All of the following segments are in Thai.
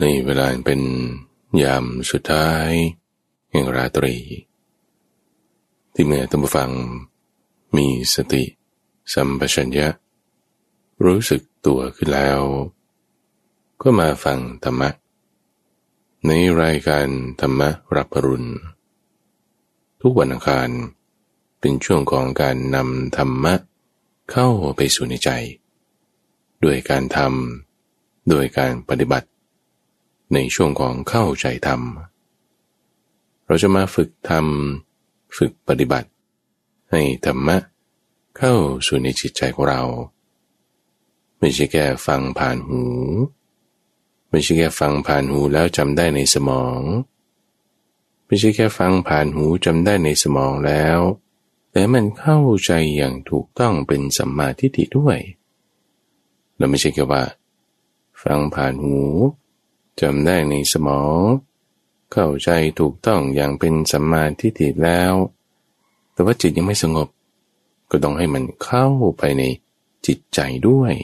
ในเวลาเป็นยามสุดท้ายแห่งราตรี ที่เมื่อตั้งฟังมีสติ สัมปชัญญะ รู้สึกตัวขึ้นแล้ว ก็มาฟังธรรมะ ในรายการธรรมะรับรุณ ทุกวันอังคารเป็นช่วงของการนำธรรมะเข้าไปสู่ในใจ ด้วยการทำโดยการปฏิบัติ ในช่วงของเข้าใจธรรม เราจะมาฝึกทำฝึกปฏิบัติ ให้ธรรมะ เข้าสู่ในจิตใจของเรา ไม่ใช่แค่ฟังผ่านหู ไม่ใช่แค่ฟังผ่านหูแล้วจำได้ในสมอง ไม่ใช่แค่ฟังผ่านหูจำได้ในสมองแล้ว แต่มันเข้าใจอย่างถูกต้องเป็นสัมมาทิฏฐิด้วยเราไม่ใช่แค่ว่า ฟังผ่านหู จำได้ในสมองเข้าใจถูกต้องอย่างเป็นสัมมาทิฏฐิแล้ว แต่ว่าจิตยังไม่สงบ ก็ต้องให้มันเข้าไปในจิตใจด้วย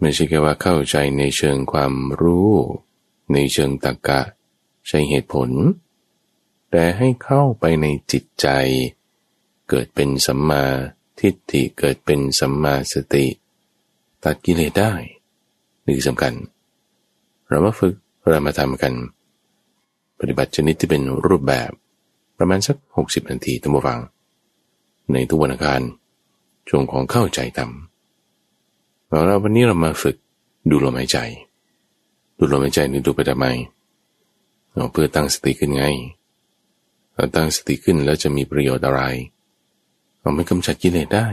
ไม่ใช่แค่ว่าเข้าใจในเชิงความรู้ ในเชิงตรรกะ ใช้เหตุผล แต่ให้เข้าไปในจิตใจ เกิดเป็นสัมมาทิฏฐิเกิดเป็นสัมมาสติ ตัดกิเลสได้นี่สำคัญ เรามาฝึกเรามาทำกัน ปฏิบัติชนิดที่เป็นรูปแบบประมาณสักหกสิบนาทีตั้งฟัง ในทุกวันอาการช่วงของเข้าใจทำเราวันนี้เรามาฝึกดูลมหายใจ ดูลมหายใจนี่ดูไปทำไมเราเพื่อตั้งสติขึ้นไงเราตั้งสติขึ้นแล้วจะมีประโยชน์อะไร เราไม่กำจัดกิเลสได้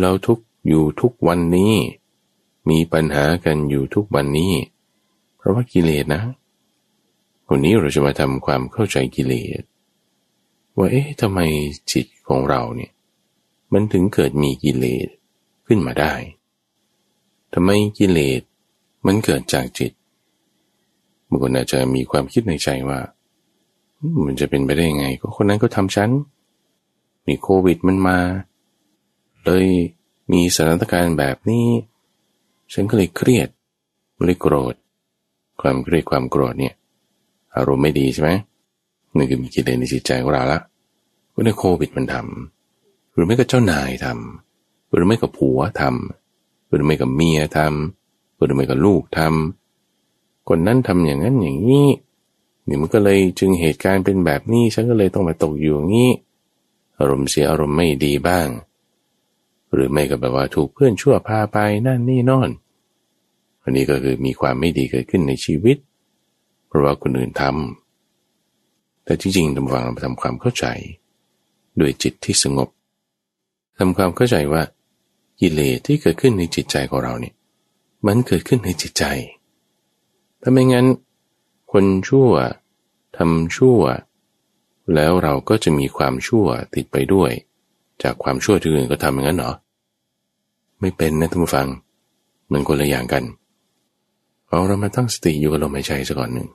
เราทุกอยู่ทุกวันนี้ มีปัญหากันอยู่ทุกวันนี้ เพราะว่ากิเลสนะ วันนี้เราจะมาทำความเข้าใจกิเลสว่าเอ๊ะทำไมจิตของเราเนี่ย มันถึงเกิดมีกิเลสขึ้นมาได้ทำไมกิเลสมันเกิดจากจิตบางคนอาจจะมีความคิดในใจว่า มันจะเป็นไปได้ยังไง ก็คนนั้นก็ทำฉัน มีโควิดมันมา เลยมีสถานการณ์แบบนี้ ฉันก็เลยเครียดเลยโกรธ ความเครียดความโกรธเนี่ย อารมณ์ไม่ดีใช่ไหมนี่คือมีกิเลสในจิตใจของเราละว่าในโควิดมันทำหรือไม่กับเจ้านายทำหรือไม่กับผัวทำหรือไม่กับเมียทำหรือไม่กับลูกทำคนนั้นทำอย่างนั้นอย่างนี้นี่มันก็เลยจึงเหตุการณ์เป็นแบบนี้ฉันก็เลยต้องมาตกอยู่อย่างนี้อารมณ์เสียอารมณ์ไม่ดีบ้าง หรือไม่ก็แบบว่าถูกเพื่อนชั่วพาไปนั่นนี่นอน อันนี้ก็คือมีความไม่ดีเกิดขึ้นในชีวิต เพราะว่าคนอื่นทำแต่จริงๆทำฟังเราทำความเข้าใจ ด้วยจิตที่สงบทำความเข้าใจว่ากิเลสที่เกิดขึ้นในจิตใจของเราเนี่ยมันเกิดขึ้นในจิตใจ ถ้าไม่งั้น คนชั่วทำชั่ว แล้วเราก็จะมีความชั่วติดไปด้วย จากความชั่วที่อื่นก็ทำอย่างนั้นเหรอ ไม่เป็นนะท่านผู้ฟัง มันคนละอย่างกัน เอาเรามาตั้งสติอยู่กับลมหายใจสักก่อนหนึ่ง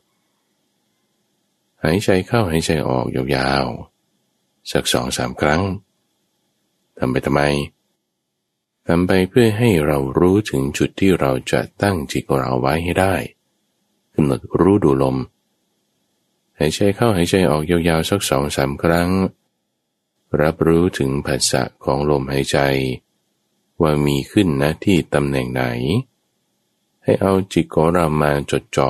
หายใจเข้าหายใจออกยาวๆ สักสองสามครั้งทำไปทำไมทำไปเพื่อให้เรารู้ถึงจุดที่เราจะตั้งจิตของเราไว้ให้ได้กำหนดรู้ดูลม หายใจเข้าหายใจออกยาวๆสักสองสามครั้ง รับรู้ถึงภาษะของลมหายใจ ว่ามีขึ้นณที่ตำแหน่งไหน ให้เอาจิตของเรามาจดจ่อ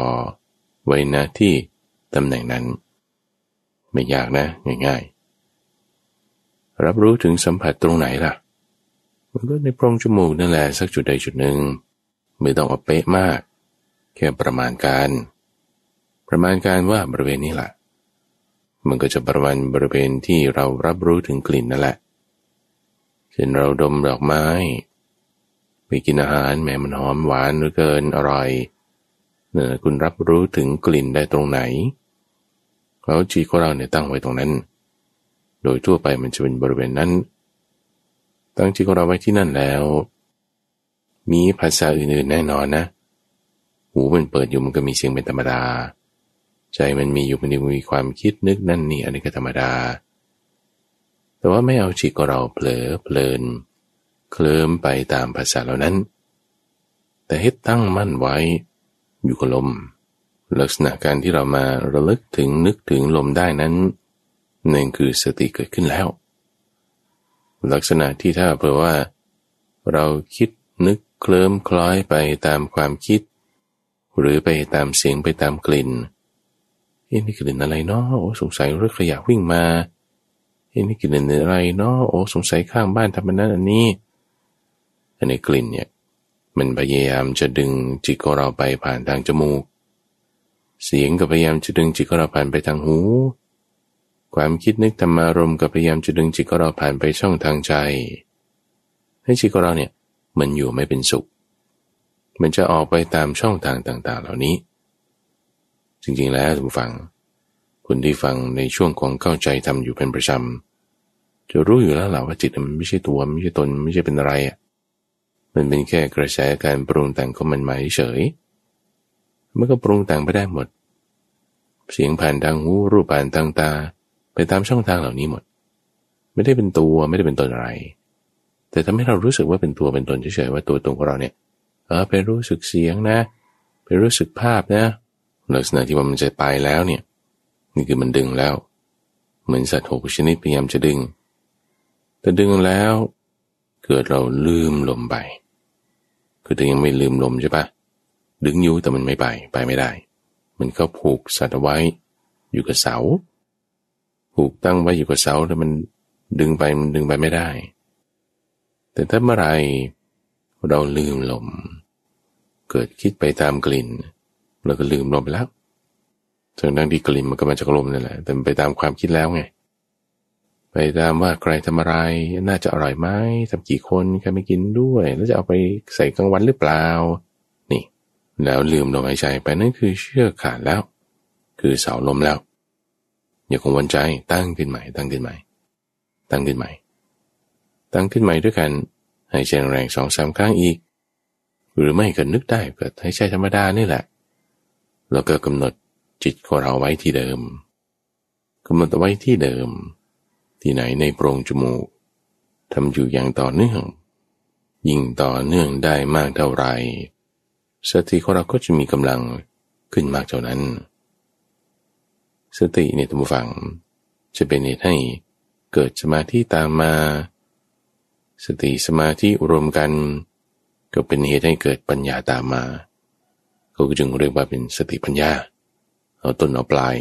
ไว้ณที่ตำแหน่งนั้น ไม่ยากนะ ง่ายๆ รับรู้ถึงสัมผัสตรงไหนล่ะ มันก็ในโพรงจมูกนั่นแหละสักจุดใดจุดหนึ่ง ไม่ต้องเอาเป๊ะมาก แค่ประมาณการ ประมาณการว่าบริเวณนี้แหละมันก็จะประมาณบริเวณที่เรารับรู้ถึงกลิ่นนั่นแหละ เช่นเราดมดอกไม้ ไปกินอาหารแม้มันหอมหวานเหลือเกินอร่อยเนี่ยคุณรับรู้ถึงกลิ่นได้ตรงไหนแล้วจีของเราเนี่ยตั้งไว้ตรงนั้น โดยทั่วไปมันจะเป็นบริเวณนั้น ตั้งจีของเราไว้ที่นั่นแล้ว มีภาษาอื่นๆแน่นอนนะ หูมันเปิดอยู่มันก็มีเสียงเป็นธรรมดา ใจมันมีอยู่มันมีความคิดนึกนั่นนี่อันนี้ก็ธรรมดา แต่ว่าไม่เอาจิตของเราเผลอเพลินเคลิ้มไปตามภาษาเหล่านั้น แต่ให้ตั้งมั่นไว้อยู่กับลม ลักษณะการที่เรามาระลึกถึงนึกถึงลมได้นั้นหนั่นคือสติเกิดขึ้นแล้ว ลักษณะที่ถ้าเผื่อว่า เราคิดนึกเคลิ้มคล้อยไปตามความคิด หรือไปตามเสียงไปตามกลิ่นเอ๊ะนี่กลิ่นอะไรเนาะโอ้สงสัยรถขยะวิ่งมาเอ๊ะนี่กลิ่นอะไรเนาะโอ้สงสัยข้างบ้านทำมันนั้นอันนี้ อันกลิ่นเนี่ยมันพยายามจะดึงจิตของเราไปผ่านทางจมูก เสียงก็พยายามจะดึงจิตของเราผ่านไปทางหู ความคิดนึกธรรมารมก็พยายามจะดึงจิตของเราผ่านไปช่องทางใจ ให้จิตของเราเนี่ยมันอยู่ไม่เป็นสุข มันจะออกไปตามช่องทางต่าง ๆ เหล่านี้ จริงๆแล้วทุกฟังคนที่ฟังในช่วงของเข้าใจทำอยู่เป็นประจำจะรู้อยู่แล้วแหละว่าจิตมันไม่ใช่ตัวไม่ใช่ตนไม่ใช่เป็นอะไรอะ มันเป็นแค่กระแสการปรุงแต่งของมันมาเฉย มันก็ปรุงแต่งไปได้หมด เสียงผ่านทางหูรูปผ่านทางตา ไปตามช่องทางเหล่านี้หมด ไม่ได้เป็นตัวไม่ได้เป็นตนอะไร แต่ทำให้เรารู้สึกว่าเป็นตัวเป็นตนเฉยๆว่าตัวตนของเราเนี่ย เออไปรู้สึกเสียงนะ ไปรู้สึกภาพนะลักษณะที่ว่ามันจะไปแล้วเนี่ย นี่คือมันดึงแล้ว เหมือนสัตว์หกชนิดพยายามจะดึง แต่ดึงแล้ว เกิดเราลืมลมไป คือถ้ายังไม่ลืมลมใช่ปะดึงอยู่แต่มันไม่ไปไปไม่ได้ มันก็ผูกสัตว์ไว้อยู่กับเสา ผูกตั้งไว้อยู่กับเสาแต่มันดึงไปมันดึงไปไม่ได้ แต่ถ้าเมื่อไรเราลืมลม เกิดคิดไปตามกลิ่นเราก็ลืมลมไปแล้วถึงดังที่กลิ่นมันก็มาจากลมนั่นแหละแต่ไปตามความคิดแล้วไง ไปตามว่าใครทำอะไรน่าจะอร่อยไหมทำกี่คนใครไม่กินด้วย แล้วจะเอาไปใส่กลางวันหรือเปล่า นี่ แล้วลืมลมหายใจไปนั่นคือเชื่อขาดแล้ว คือเสาลมแล้ว อย่าคงวนใจตั้งขึ้นใหม่ ตั้งขึ้นใหม่ ตั้งขึ้นใหม่ ตั้งขึ้นใหม่ด้วยกันหายใจแรงสองสามครั้งอีก หรือไม่ก็นึกได้ก็หายใจธรรมดานี่แหละ แล้วก็กำหนดจิตของเราไว้ที่เดิมกำหนดไว้ที่เดิม ที่ไหนในโพรงจมูกทำอยู่อย่างต่อเนื่อง ยิ่งต่อเนื่องได้มากเท่าไรสติของเราก็จะมีกำลังขึ้นมากเท่านั้น สติในตัมฟัง จะเป็นเหตุให้เกิดสมาธิตามมา สติสมาธิรวมกัน ก็เป็นเหตุให้เกิดปัญญาตามมาก็จึงเรียกว่าเป็นสติปัญญา เอาต้นเอาปลาย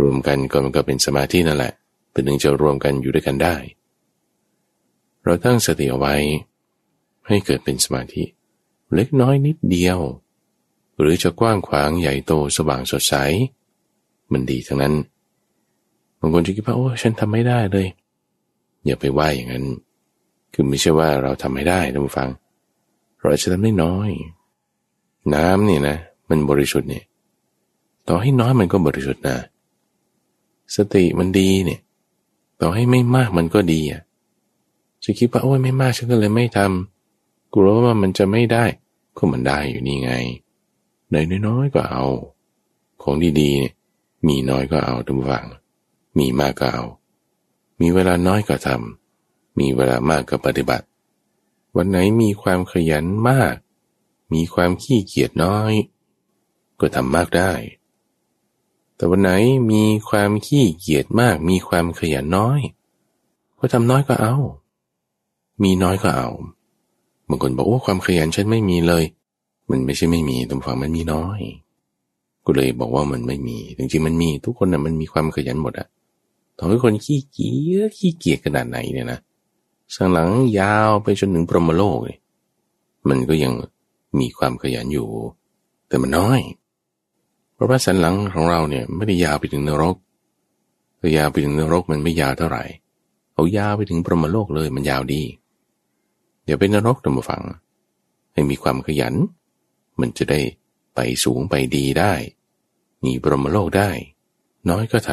รวมกันก็มันก็เป็นสมาธินั่นแหละ เป็นถึงจะรวมกันอยู่ด้วยกันได้ เราตั้งสติเอาไว้ ให้เกิดเป็นสมาธิ เล็กน้อยนิดเดียว หรือจะกว้างขวางใหญ่โตสว่างสดใส มันดีทั้งนั้นบางคนจะคิดว่าโอ้ฉันทำไม่ได้เลย อย่าไปว่าอย่างนั้น คือไม่ใช่ว่าเราทำไม่ได้ท่านผู้ฟัง เราจะทำได้น้อย น้ำเนี่ยนะ มันบริสุทธิ์เนี่ยต่อให้น้อยมันก็บริสุทธิ์นะสติมันดีเนี่ย ต่อให้ไม่มากมันก็ดีอะจะคิดว่าโอ้ยไม่มากฉันก็เลยไม่ทำกลัวว่ามันจะไม่ได้ ก็มันได้อยู่นี่ไงไหนน้อยๆก็เอา ของดีๆเนี่ยมีน้อยก็เอาทุกฝัง มีมากก็เอา มีเวลาน้อยก็ทำมีเวลามากก็ปฏิบัติ วันไหนมีความขยันมาก มีความขี้เกียจน้อย ก็ทำมากได้ แต่วันไหนมีความขี้เกียจมาก มีความขยันน้อย ก็ทำน้อยก็เอา มีน้อยก็เอาบางคนบอกว่าความขยันฉันไม่มีเลย มันไม่ใช่ไม่มีตรงฝั่งมันมีน้อย ก็เลยบอกว่ามันไม่มีจริงๆมันมีทุกคนนะ่ะมันมีความขยันหมดอะต่อให้คนขี้เกียจขี้เกียจขนาดไหนเนี่ยนะสังหลังยาวไปจนถึงพรหมโลกเลยมันก็ยังมีความขยันอยู่ แต่มันน้อย ราะว่าสันหลังของเราเนี่ยไม่ได้ยาวไปถึงนรกถ้ายาวไปถึงนรกมันไม่ยาวเท่าไหร่เอายาวไปถึงพรหมโลกเลยมันยาวดีอย่าเป็นนรกตมาฟัง ให้มีความขยัน มันจะได้ไปสูงไปดีได้มีพรหมโลกได้ น้อยก็ท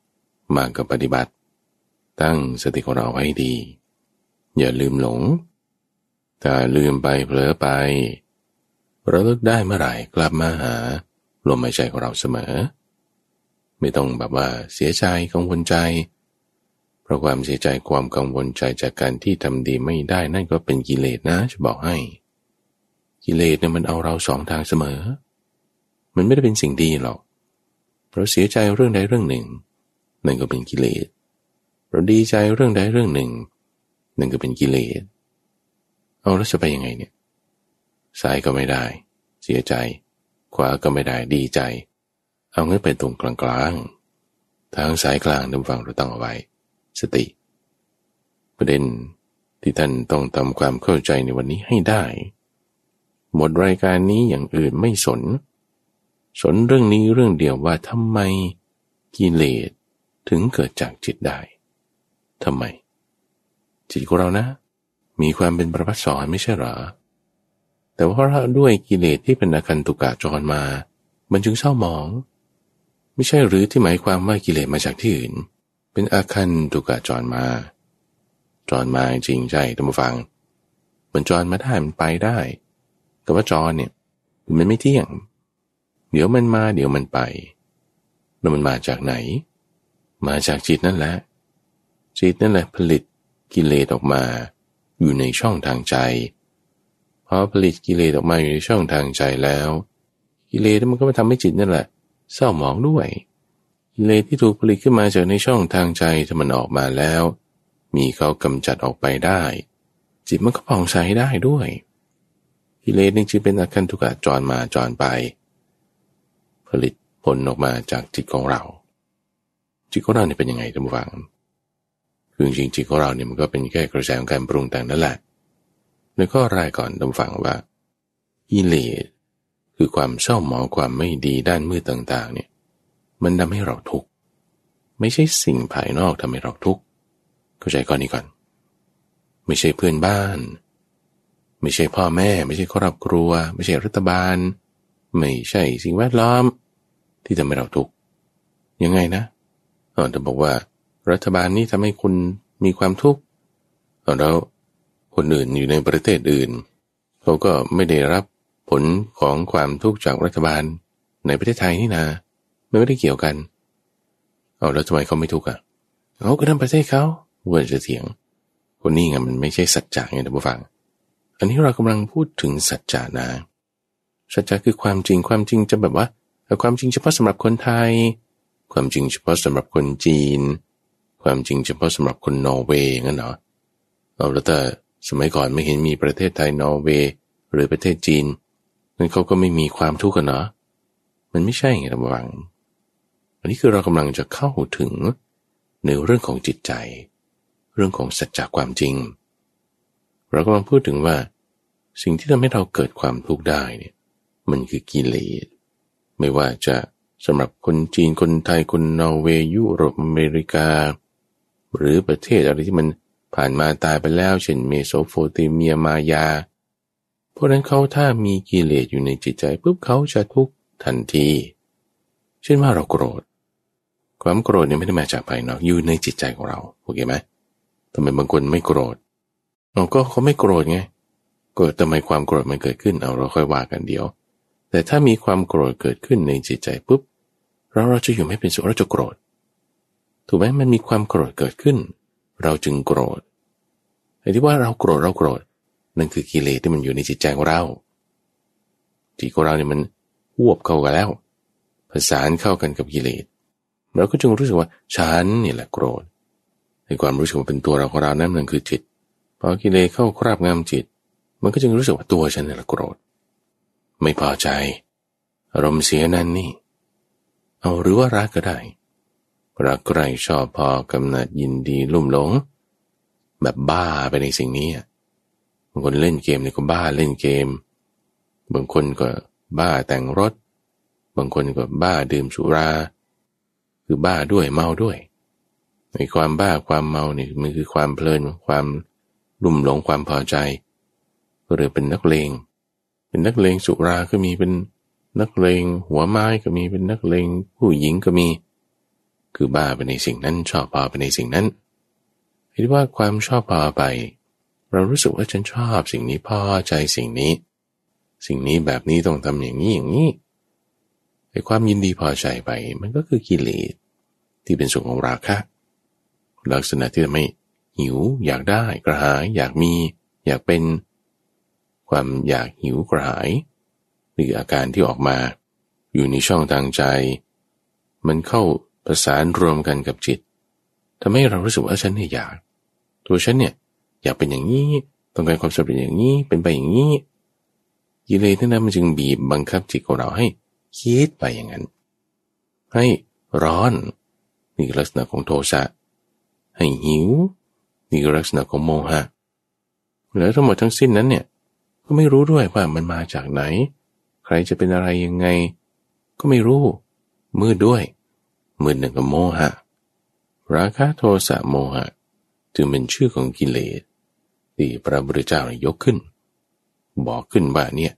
ำมากก็ปฏิบัติ ตั้งสติของเราให้ดี อย่าลืมหลงถ้าลืมไปเผลอไประลึกได้เมื่อไหร่กลับมาหา ลมหายใจของเราเสมอ ไม่ต้องแบบว่าเสียใจกังวลใจ เพราะความเสียใจความกังวลใจจากการที่ทำดีไม่ได้นั่นก็เป็นกิเลสนะจะบอกให้ กิเลสเนี่ยมันเอาเราสองทางเสมอ มันไม่ได้เป็นสิ่งดีหรอกเราเสียใจเรื่องใดเรื่องหนึ่ง นั่นก็เป็นกิเลสเราดีใจเรื่องใดเรื่องหนึ่ง นั่นก็เป็นกิเลสเอาแล้วจะไปยังไงเนี่ยซ้ายก็ไม่ได้ เสียใจ ขวาก็ไม่ได้ดีใจ เอางั้นไปตรงกลางกลางทางสายกลางดำฟังเราตั้งเอาไว้ สติ ประเด็นที่ท่านต้องทำความเข้าใจในวันนี้ให้ได้ หมดรายการนี้อย่างอื่นไม่สน สนเรื่องนี้เรื่องเดียวว่าทำไมกิเลสถึงเกิดจากจิตได้ทำไม จิตของเรานะ มีความเป็นประพัสสอนไม่ใช่หรอ แต่ว่าเพราะด้วยกิเลสที่เป็นอาคันตุกะจรมา มันจึงเศร้าหมอง ไม่ใช่หรือที่หมายความว่ากิเลสมาจากที่อื่น เป็นอาคันตุกะจรมา จรมาจริงใช่ท่านผู้ฟัง มันจรมาได้มันไปได้ แต่ว่าจรเนี่ยมันไม่เที่ยง เดี๋ยวมันมาเดี๋ยวมันไป แล้วมันมาจากไหน มาจากจิตนั่นแหละ จิตนั่นแหละผลิตกิเลสออกมา อยู่ในช่องทางใจ พอผลิตกิเลสออกมาอยู่ในช่องทางใจแล้ว กิเลสมันก็มาทำให้จิตนั่นแหละ เศร้าหมองด้วย กิเลสที่ถูกผลิตขึ้นมาจากในช่องทางใจถ้ามันออกมาแล้ว มีเขากำจัดออกไปได้ จิตมันก็ผ่องใสได้ด้วย กิเลสนี่จึงเป็นอาการทุกข์จรมาจรไป ผลิตผลออกมาจากจิตของเรา จิตของเราเนี่ยเป็นยังไงท่านผู้ฟังคือจริงจิตของเราเนี่ยมันก็เป็นแค่กระแสของการปรุงแต่งนั่นแหละ ในข้อแรกก่อนต้องฟังว่ากิเลสคือความเศร้าหมองความไม่ดีด้านมืดต่างๆ เนี่ย มันทำให้เราทุกข์ไม่ใช่สิ่งภายนอกทำให้เราทุกข์เข้าใจก่อนนี้ก่อน ไม่ใช่เพื่อนบ้าน ไม่ใช่พ่อแม่ ไม่ใช่ครอบครัว ไม่ใช่รัฐบาล ไม่ใช่สิ่งแวดล้อม ที่ทำให้เราทุกข์ยังไงนะอ๋อจะบอกว่า รัฐบาลนี้ทำให้คุณมีความทุกข์แล้ว คนอื่นอยู่ในประเทศอื่น เขาก็ไม่ได้รับผลของความทุกข์จากรัฐบาลในประเทศไทยนี่นะไม่ได้เกี่ยวกัน เอาแล้วทำไมเขาไม่ทุกข์อะเขาก็ทำประเทศเขาเวอร์จะเถียง คนนี้ไงมันไม่ใช่สัจจะไงท่านผู้ฟัง อันนี้เรากำลังพูดถึงสัจจะนะสัจจะคือความจริงความจริงจะแบบว่าความจริงเฉพาะสำหรับคนไทย ความจริงเฉพาะสำหรับคนจีน ความจริงเฉพาะสำหรับคนนอร์เวย์งั้นเหรอเอาแล้วแต่ สมัยก่อนไม่เห็นมีประเทศไทยนอร์เวย์หรือประเทศจีนนั่นเขาก็ไม่มีความทุกข์กันเนาะมันไม่ใช่ไงระวัง อันนี้คือเรากำลังจะเข้าถึงในเรื่องของจิตใจ เรื่องของสัจจะความจริง เรากำลังพูดถึงว่า สิ่งที่ทำให้เราเกิดความทุกข์ได้เนี่ยมันคือกิเลสไม่ว่าจะสำหรับคนจีนคนไทยคนนอร์เวย์ยุโรปอเมริกา หรือประเทศอะไรที่มัน ผ่านมาตายไปแล้วเช่นเมโสโปเตเมียมายาเพราะนั้นเขาถ้ามีกิเลสอยู่ในจิตใจปุ๊บเขาจะทุกข์ทันที เช่นว่าเราโกรธ ความโกรธเนี่ยไม่ได้มาจากภายนอกอยู่ในจิตใจของเราโอเคไหมทำไมบางคนไม่โกรธเราก็เขาไม่โกรธไงก็ทำไมความโกรธมันเกิดขึ้นเอาเราค่อยว่ากันเดียว แต่ถ้ามีความโกรธเกิดขึ้นในจิตใจปุ๊บเราเราจะอยู่ไม่เป็นสุขเราจะโกรธ ถูกไหมมันมีความโกรธเกิดขึ้น เราจึงโกรธไอ้ที่ว่าเราโกรธเราโกรธนั่นคือกิเลสที่มันอยู่ในจิตใจของเราจิตของเราเนี่ยมันหวบเข้ากันแล้วผสานเข้ากันกับกิเลสเราก็จึงรู้สึกว่าฉันนี่แหละโกรธในความรู้สึกว่าเป็นตัวเราของเรานั่นนั่นคือจิตพอกิเลสเข้าคราบงำจิต มันก็จึงรู้สึกว่าตัวฉันนี่แหละโกรธ ไม่พอใจ อารมณ์เสียนั่นนี่ เอาหรือว่ารักก็ได้ รักใครชอบพอกำหนัดยินดีลุ่มหลง แบบบ้าไปในสิ่งนี้บางคนเล่นเกมเนี่ยก็บ้าเล่นเกม บางคนก็บ้าแต่งรถ บางคนก็บ้าดื่มสุรา คือบ้าด้วยเมาด้วยในความบ้าความเมาเนี่ยมันคือความเพลินความลุ่มหลงความพอใจ ก็เลยเป็นนักเลง เป็นนักเลงสุราก็มีเป็นนักเลงหัวไม้ก็มีเป็นนักเลงผู้หญิงก็มี คือบ้าไปในสิ่งนั้นชอบพอไปในสิ่งนั้นคิดว่าความชอบพอไป เรารู้สึกว่าฉันชอบสิ่งนี้พอใจสิ่งนี้ สิ่งนี้แบบนี้ต้องทำอย่างนี้อย่างนี้ไอ้ความยินดีพอใจไป มันก็คือกิเลสที่เป็นส่วนของราคะ ลักษณะที่ทำให้หิวอยากได้กระหาย อยากมี อยากเป็น ความอยากหิวกระหาย หรืออาการที่ออกมา อยู่ในช่องทางใจ มันเข้า ประสานรวมกันกับจิตทำให้เรารู้สึกว่าฉันเนี่ยอยาก ตัวฉันเนี่ยอยากเป็นอย่างนี้ต้องการความสำเร็จอย่างนี้เป็นไปอย่างนี้กิเลสนั่นมันจึงบีบบังคับจิตของเราให้คิดไปอย่างนั้น ให้ร้อนนี่ลักษณะของโทสะให้หิวนี่ลักษณะของโมหะแล้วทั้งหมดทั้งสิ้นนั้นเนี่ยก็ไม่รู้ด้วยว่ามันมาจากไหน ใครจะเป็นอะไรยังไง ก็ไม่รู้มืดด้วย มืดหนึ่งกับโมหะ ราคะโทสะโมหะ จึงเป็นชื่อของกิเลสที่พระพุทธเจ้ายกขึ้น บอกขึ้นว่าเนี่ย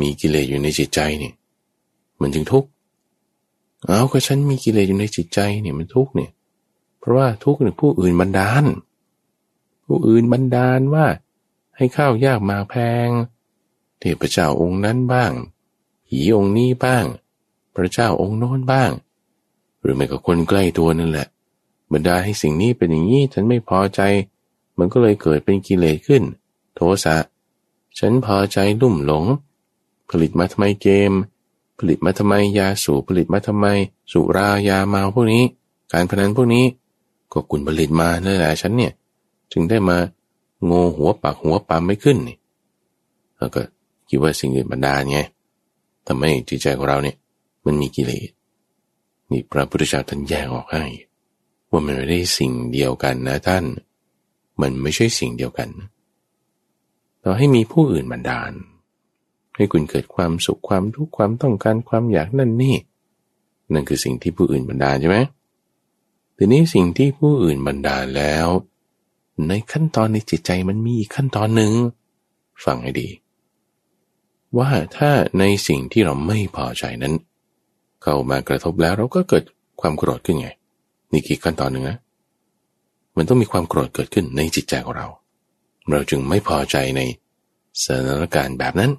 มีกิเลสอยู่ในจิตใจเนี่ย มันจึงทุกข์เอาก็ฉันมีกิเลสอยู่ในจิตใจเนี่ยมันทุกข์เนี่ย เพราะว่าทุกข์เนี่ยผู้อื่นบันดาล ผู้อื่นบันดาลว่า ให้ข้าวยากมาแพงเทพเจ้าองค์นั้นบ้างผีองค์นี้บ้าง พระเจ้าองค์โน้นบ้าง หรือแม้กับคนใกล้ตัวนั่นแหละบรรดาให้สิ่งนี้เป็นอย่างนี้ฉันไม่พอใจ มันก็เลยเกิดเป็นกิเลสขึ้น โทสะฉันพอใจลุ่มหลง ผลิตมาทำไมเกม ผลิตมาทำไมยาสูบผลิตมาทำไม สุรายาเมาพวกนี้ การพนันพวกนี้ ก็คุณผลิตมานั่นแหละฉันเนี่ย จึงได้มาโงหัวปากหัวปามไม่ขึ้นนี่แล้วก็คิดว่าสิ่งอื่นบันดาไงทำให้จิตใจของเราเนี่ย มันมีกิเลส นี่พระพุทธเจ้าท่านแยกออกให้ ว่ามันไม่ได้สิ่งเดียวกันนะท่าน มันไม่ใช่สิ่งเดียวกัน ต่อให้มีผู้อื่นบันดาล ให้คุณเกิดความสุขความทุกข์ความต้องการความอยากนั่นนี่ นั่นคือสิ่งที่ผู้อื่นบันดาลใช่ไหมทีนี้สิ่งที่ผู้อื่นบันดาลแล้ว ในขั้นตอนในจิตใจมันมีอีกขั้นตอนหนึ่งฟังให้ดี ว่าถ้าในสิ่งที่เราไม่พอใจนั้น เข้ามากระทบแล้วเราก็เกิดความโกรธขึ้นไง นี่คือขั้นตอนหนึ่งนะ มันต้องมีความโกรธเกิดขึ้นในจิตใจของเรา เราจึงไม่พอใจในสถานการณ์แบบนั้น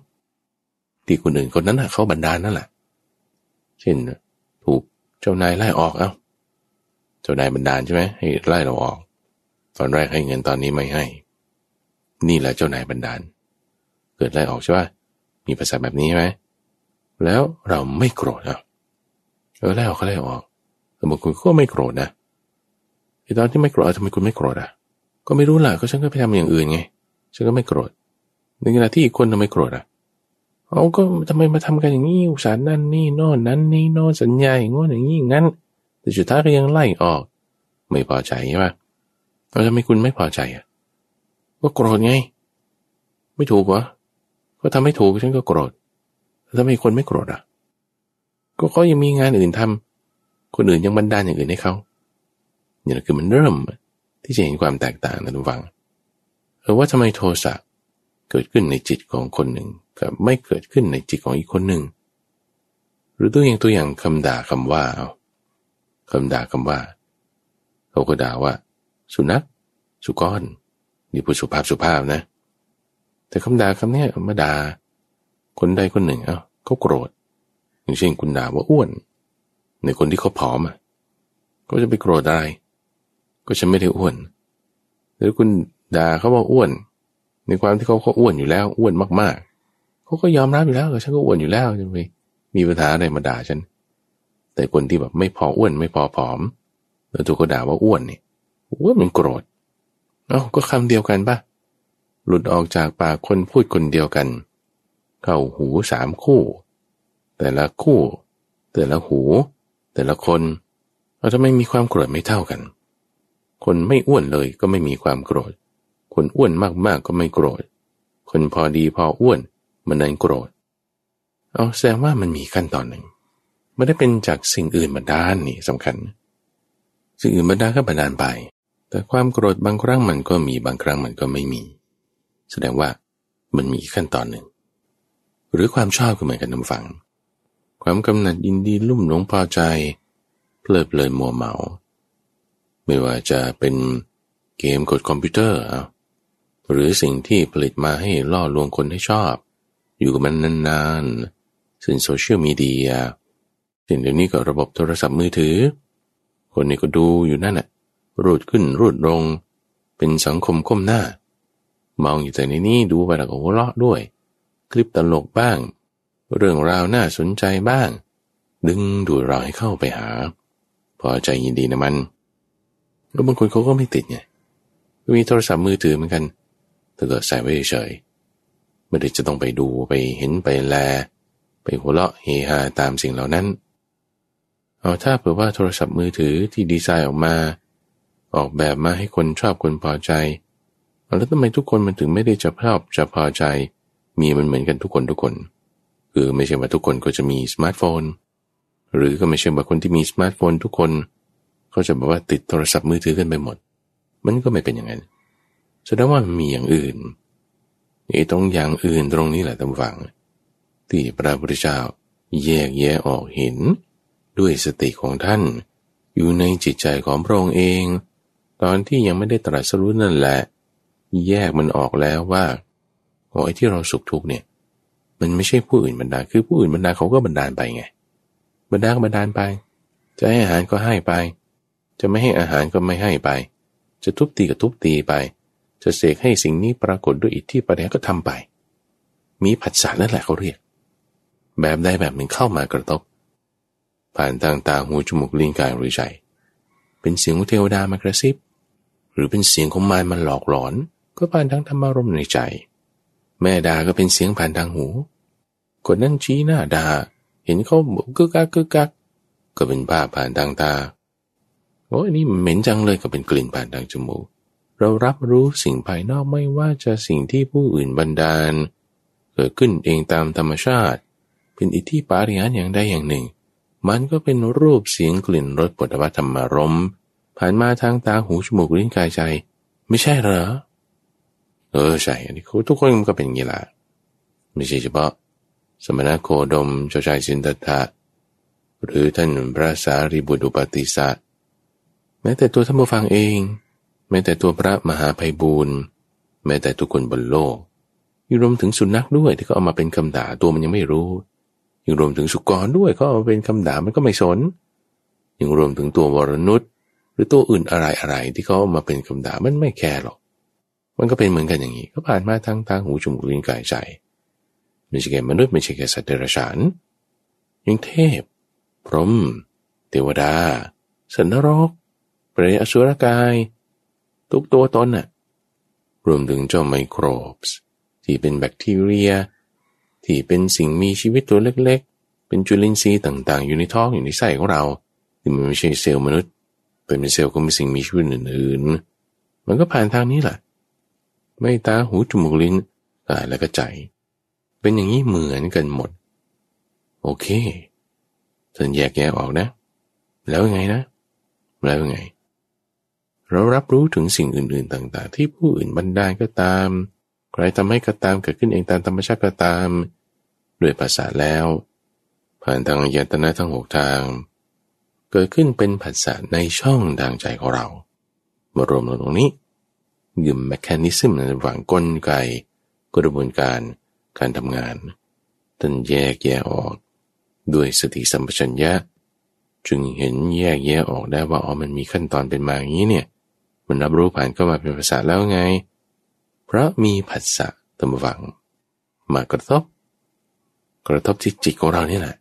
ที่คนอื่นคนนั้นเขาบันดาลนั่นแหละ เช่น ถูกเจ้านายไล่ออกเอา้า เจ้านายบันดาลใช่ไหมให้ไล่เราออก ตอนแรกให้เงินตอนนี้ไม่ให้ นี่แหละเจ้านายบันดาล เกิดไล่ออกใช่ไหมมีภาษาแบบนี้ไหมแล้วเราไม่โกรธอะ เออไล่ออกเขาไล่ออกแต่บางคนก็ไม่โกรธนะไอ้ตอนที่ไม่โกรธทำไมคุณไม่โกรธอะ ก็ไม่รู้ล่ะก็ฉันก็ไปทำอย่างอื่นไง ฉันก็ไม่โกรธในขณะที่อีกคนทำไมโกรธอะเขาก็ทำไมมาทำกันอย่างนี้อุตสาห์นั่นนี่โน่นนั้นนี่โน่นสัญญาอย่างงี้อย่างนี้งั้น แต่สุดท้ายก็ยังไล่ออก ไม่พอใจใช่ไหมแล้วทำไมคุณไม่พอใจอะก็โกรธไง ไม่ถูกวะก็ทำไม่ถูกฉันก็โกรธแล้วทำไมคนไม่โกรธอะ ก็เขายังมีงานอื่นทำคนอื่นยังบันดาลอย่างอื่นให้เขาเนี่ยคือมันเริ่มที่จะเห็นความแตกต่างนะทุกฝังเออว่าทำไมโทสะเกิดขึ้นในจิตของคนหนึ่งกับไม่เกิดขึ้นในจิตของอีกคนหนึ่ง หรือตัวอย่างตัวอย่างคำด่าคำว่าเอาคำด่าคำว่า เขาก็ด่าว่า สุนัขสุกรนี่พูดสุภาพสุภาพนะ แต่คำด่าคำนี้มาด่าคนใดคนหนึ่งเอา้าเขาโกรธ อย่างเช่นคุณด่าว่าอ้วน ในคนที่เขาผอมอะก็จะไปโกรธอะไร ก็ฉันไม่ได้อ้วน หรือคุณด่าเขาว่าอ้วน ในความที่เขาเขาอ้วนอยู่แล้วอ้วนมากๆเขาก็ยอมรับอยู่แล้วฉันก็อ้วนอยู่แล้วจะไปมีปัญหาอะไรมาด่าฉัน แต่คนที่แบบไม่พออ้วนไม่พอผอม แล้วถูกเขาด่าว่าอ้วนเนี่ยว่ามันโกรธเอ้าก็คำเดียวกันปะหลุดออกจากปากคนพูดคนเดียวกัน เข้าหูสามคู่ แต่ละคู่ แต่ละหู แต่ละคนเราจะไม่มีความโกรธไม่เท่ากัน คนไม่อ้วนเลยก็ไม่มีความโกรธ คนอ้วนมากๆก็ไม่โกรธ คนพอดีพออ้วนมันนั้นโกรธ เอาแสดงว่ามันมีขั้นตอนหนึ่งไม่ได้เป็นจากสิ่งอื่นมาด้านนี่สำคัญ สิ่งอื่นมาด้านก็บันดาลไป แต่ความโกรธบางครั้งมันก็มีบางครั้งมันก็ไม่มี แสดงว่ามันมีขั้นตอนหนึ่ง หรือความชอบก็เหมือนกันน้ำฟัง ความกำหนัดยินดีลุ่มหลงพอใจ เพลิดเพลินมัวเมา ไม่ว่าจะเป็นเกมกดคอมพิวเตอร์ หรือสิ่งที่ผลิตมาให้ล่อลวงคนให้ชอบ อยู่กับมันนานๆสิ่งโซเชียลมีเดียสิ่งเดี๋ยวนี้ก็ระบบโทรศัพท์มือถือ คนนี้ก็ดูอยู่นั่นแหละรูดขึ้นรูดลง เป็นสังคมก้มหน้า มองอยู่แต่ในนี้ดูไปแล้วก็หัวเราะด้วย คลิปตลกบ้าง เรื่องราวน่าสนใจบ้าง ดึงดูดเราให้เข้าไปหา พอใจยินดีนะมันแล้วบางคนเขาก็ไม่ติดไงมีโทรศัพท์มือถือเหมือนกัน แต่ก็ใส่ไว้เฉยไม่ได้จะต้องไปดูไปเห็นไปแล ไปหัวเราะเฮฮาตามสิ่งเหล่านั้นเอาถ้าเผื่อว่าโทรศัพท์มือถือที่ดีไซน์ออกมา ออกแบบมาให้คนชอบคนพอใจแล้วทำไมทุกคนมันถึงไม่ได้จะชอบจะพอใจ มีมันเหมือนกันทุกคนทุกคน คือไม่ใช่ว่าทุกคนก็จะมีสมาร์ทโฟน หรือก็ไม่ใช่ว่าคนที่มีสมาร์ทโฟนทุกคนเขาจะบอกว่าติดโทรศัพท์มือถือกันไปหมด มันก็ไม่เป็นอย่างนั้นแสดงว่ามีอย่างอื่นไอ้ตรงอย่างอื่นตรงนี้แหละตำฝัง ที่พระพุทธเจ้าแยกแยะออกเห็น ด้วยสติของท่าน อยู่ในจิตใจของพระองค์เอง ตอนที่ยังไม่ได้ตรัสรู้นั่นแหละ แยกมันออกแล้วว่าโอ้ไอ้ที่เราสุขทุกเนี่ย มันไม่ใช่ผู้อื่นบันดา คือผู้อื่นบันดาเขาก็บันดาไปไงบันดาก็บันดาไป จะให้อาหารก็ให้ไป จะไม่ให้อาหารก็ไม่ให้ไป จะทุบตีก็ทุบตีไป จะเสกให้สิ่งนี้ปรากฏด้วยอิทธิปฏิก็ทำไป มีผัสสะนั่นแหละเขาเรียก แบบใดแบบหนึ่งเข้ามากระทบ ผ่านทางตาหูจมูกลิ้นกายหรือใจ เป็นเสียงของเทวดามากระซิบ หรือเป็นเสียงของมารมันหลอกหลอน ก็ผ่านทางธรรมารมในใจ แม่ดาก็เป็นเสียงผ่านทางหู กดนั่งชี้หน้าดาเห็นเขากึกกักกึกกักก็เป็นภาพผ่านทางตาโอ้ยนี่เหม็นจังเลยก็เป็นกลิ่นผ่านทางจมูกเรารับรู้สิ่งภายนอกไม่ว่าจะสิ่งที่ผู้อื่นบันดาล เกิดขึ้นเองตามธรรมชาติ เป็นอิทธิปาริยานอย่างใดอย่างหนึ่ง มันก็เป็นรูปเสียงกลิ่นรสปุถะธรรมารมผ่านมาทางตาหูจมูกลิ้นกายใจ ไม่ใช่เหรอ เออใช่ อันนี้ทุกคนก็เป็นอย่างนี้แหละไม่ใช่เฉพาะ สมณโคดมเจ้าชายสินตถะหรือท่านพระสารีบุตรอุปติสะแม้แต่ตัวท่านผู้ฟังเอง แม้แต่ตัวพระมหาภัยบูรณ์แม้แต่ทุกคนบนโลกยังรวมถึงสุนัขด้วยที่เขาเอามาเป็นคำด่าตัวมันยังไม่รู้ยังรวมถึงสุกรด้วยเขาเอามาเป็นคำด่ามันก็ไม่สนยังรวมถึงตัววรนุษย์หรือตัวอื่นอะไรอะไรที่เขาเอามาเป็นคำด่ามันไม่แคร์หรอก มันก็เป็นเหมือนกันอย่างนี้ก็ผ่านมาทางทางหูจมูกลิ้นกายใจ ไม่ใช่แค่มนุษย์ไม่ใช่แค่สัตว์เดรัจฉานยังเทพ พรหมเทวดา สันนรก เปรตอสุรกาย ทุกตัวตนน่ะรวมถึงเจ้าไมโครบส์ที่เป็นแบคทีเรีย ที่เป็นสิ่งมีชีวิตตัวเล็กๆ เป็นจุลินทรีย์ต่างๆ อยู่ในท้องอยู่ในไส้ของเราที่มันไม่ใช่เซลล์มนุษย์ เป็นเซลล์ก็มีสิ่งมีชีวิตอื่นๆ มันก็ผ่านทางนี้แหละ ไม่ตาหูจมูกลิ้นกายและก็ใจ เป็นอย่างนี้เหมือนกันหมด โอเคท่านแยกแยะออกนะ แล้วไงนะ แล้วไง เรารับรู้ถึงสิ่งอื่นๆต่าง ๆ ที่ผู้อื่นบันดาลก็ตาม ใครทำให้ก็ตามเกิดขึ้นเองตามธรรมชาติก็ตามด้วยภาษาแล้ว ผ่านทางยตนะทั้งหกทาง เกิดขึ้นเป็นภาษาในช่องทางใจของเรามารวมลงตรงนี้ยืมแมคานิซึมในระหว่างกลไกกระบวนการ การทำงานตันแยกแยะออกด้วยสติสัมปชัญญะ จึงเห็นแยกแยะออกได้ว่าอ๋อมันมีขั้นตอนเป็นมาอย่างนี้เนี่ย มันรับรู้ผ่านเข้ามาเป็นภาษาแล้วไง เพราะมีผัสสะตมวัง มากระทบ กระทบที่จิตของเรานี่แหละ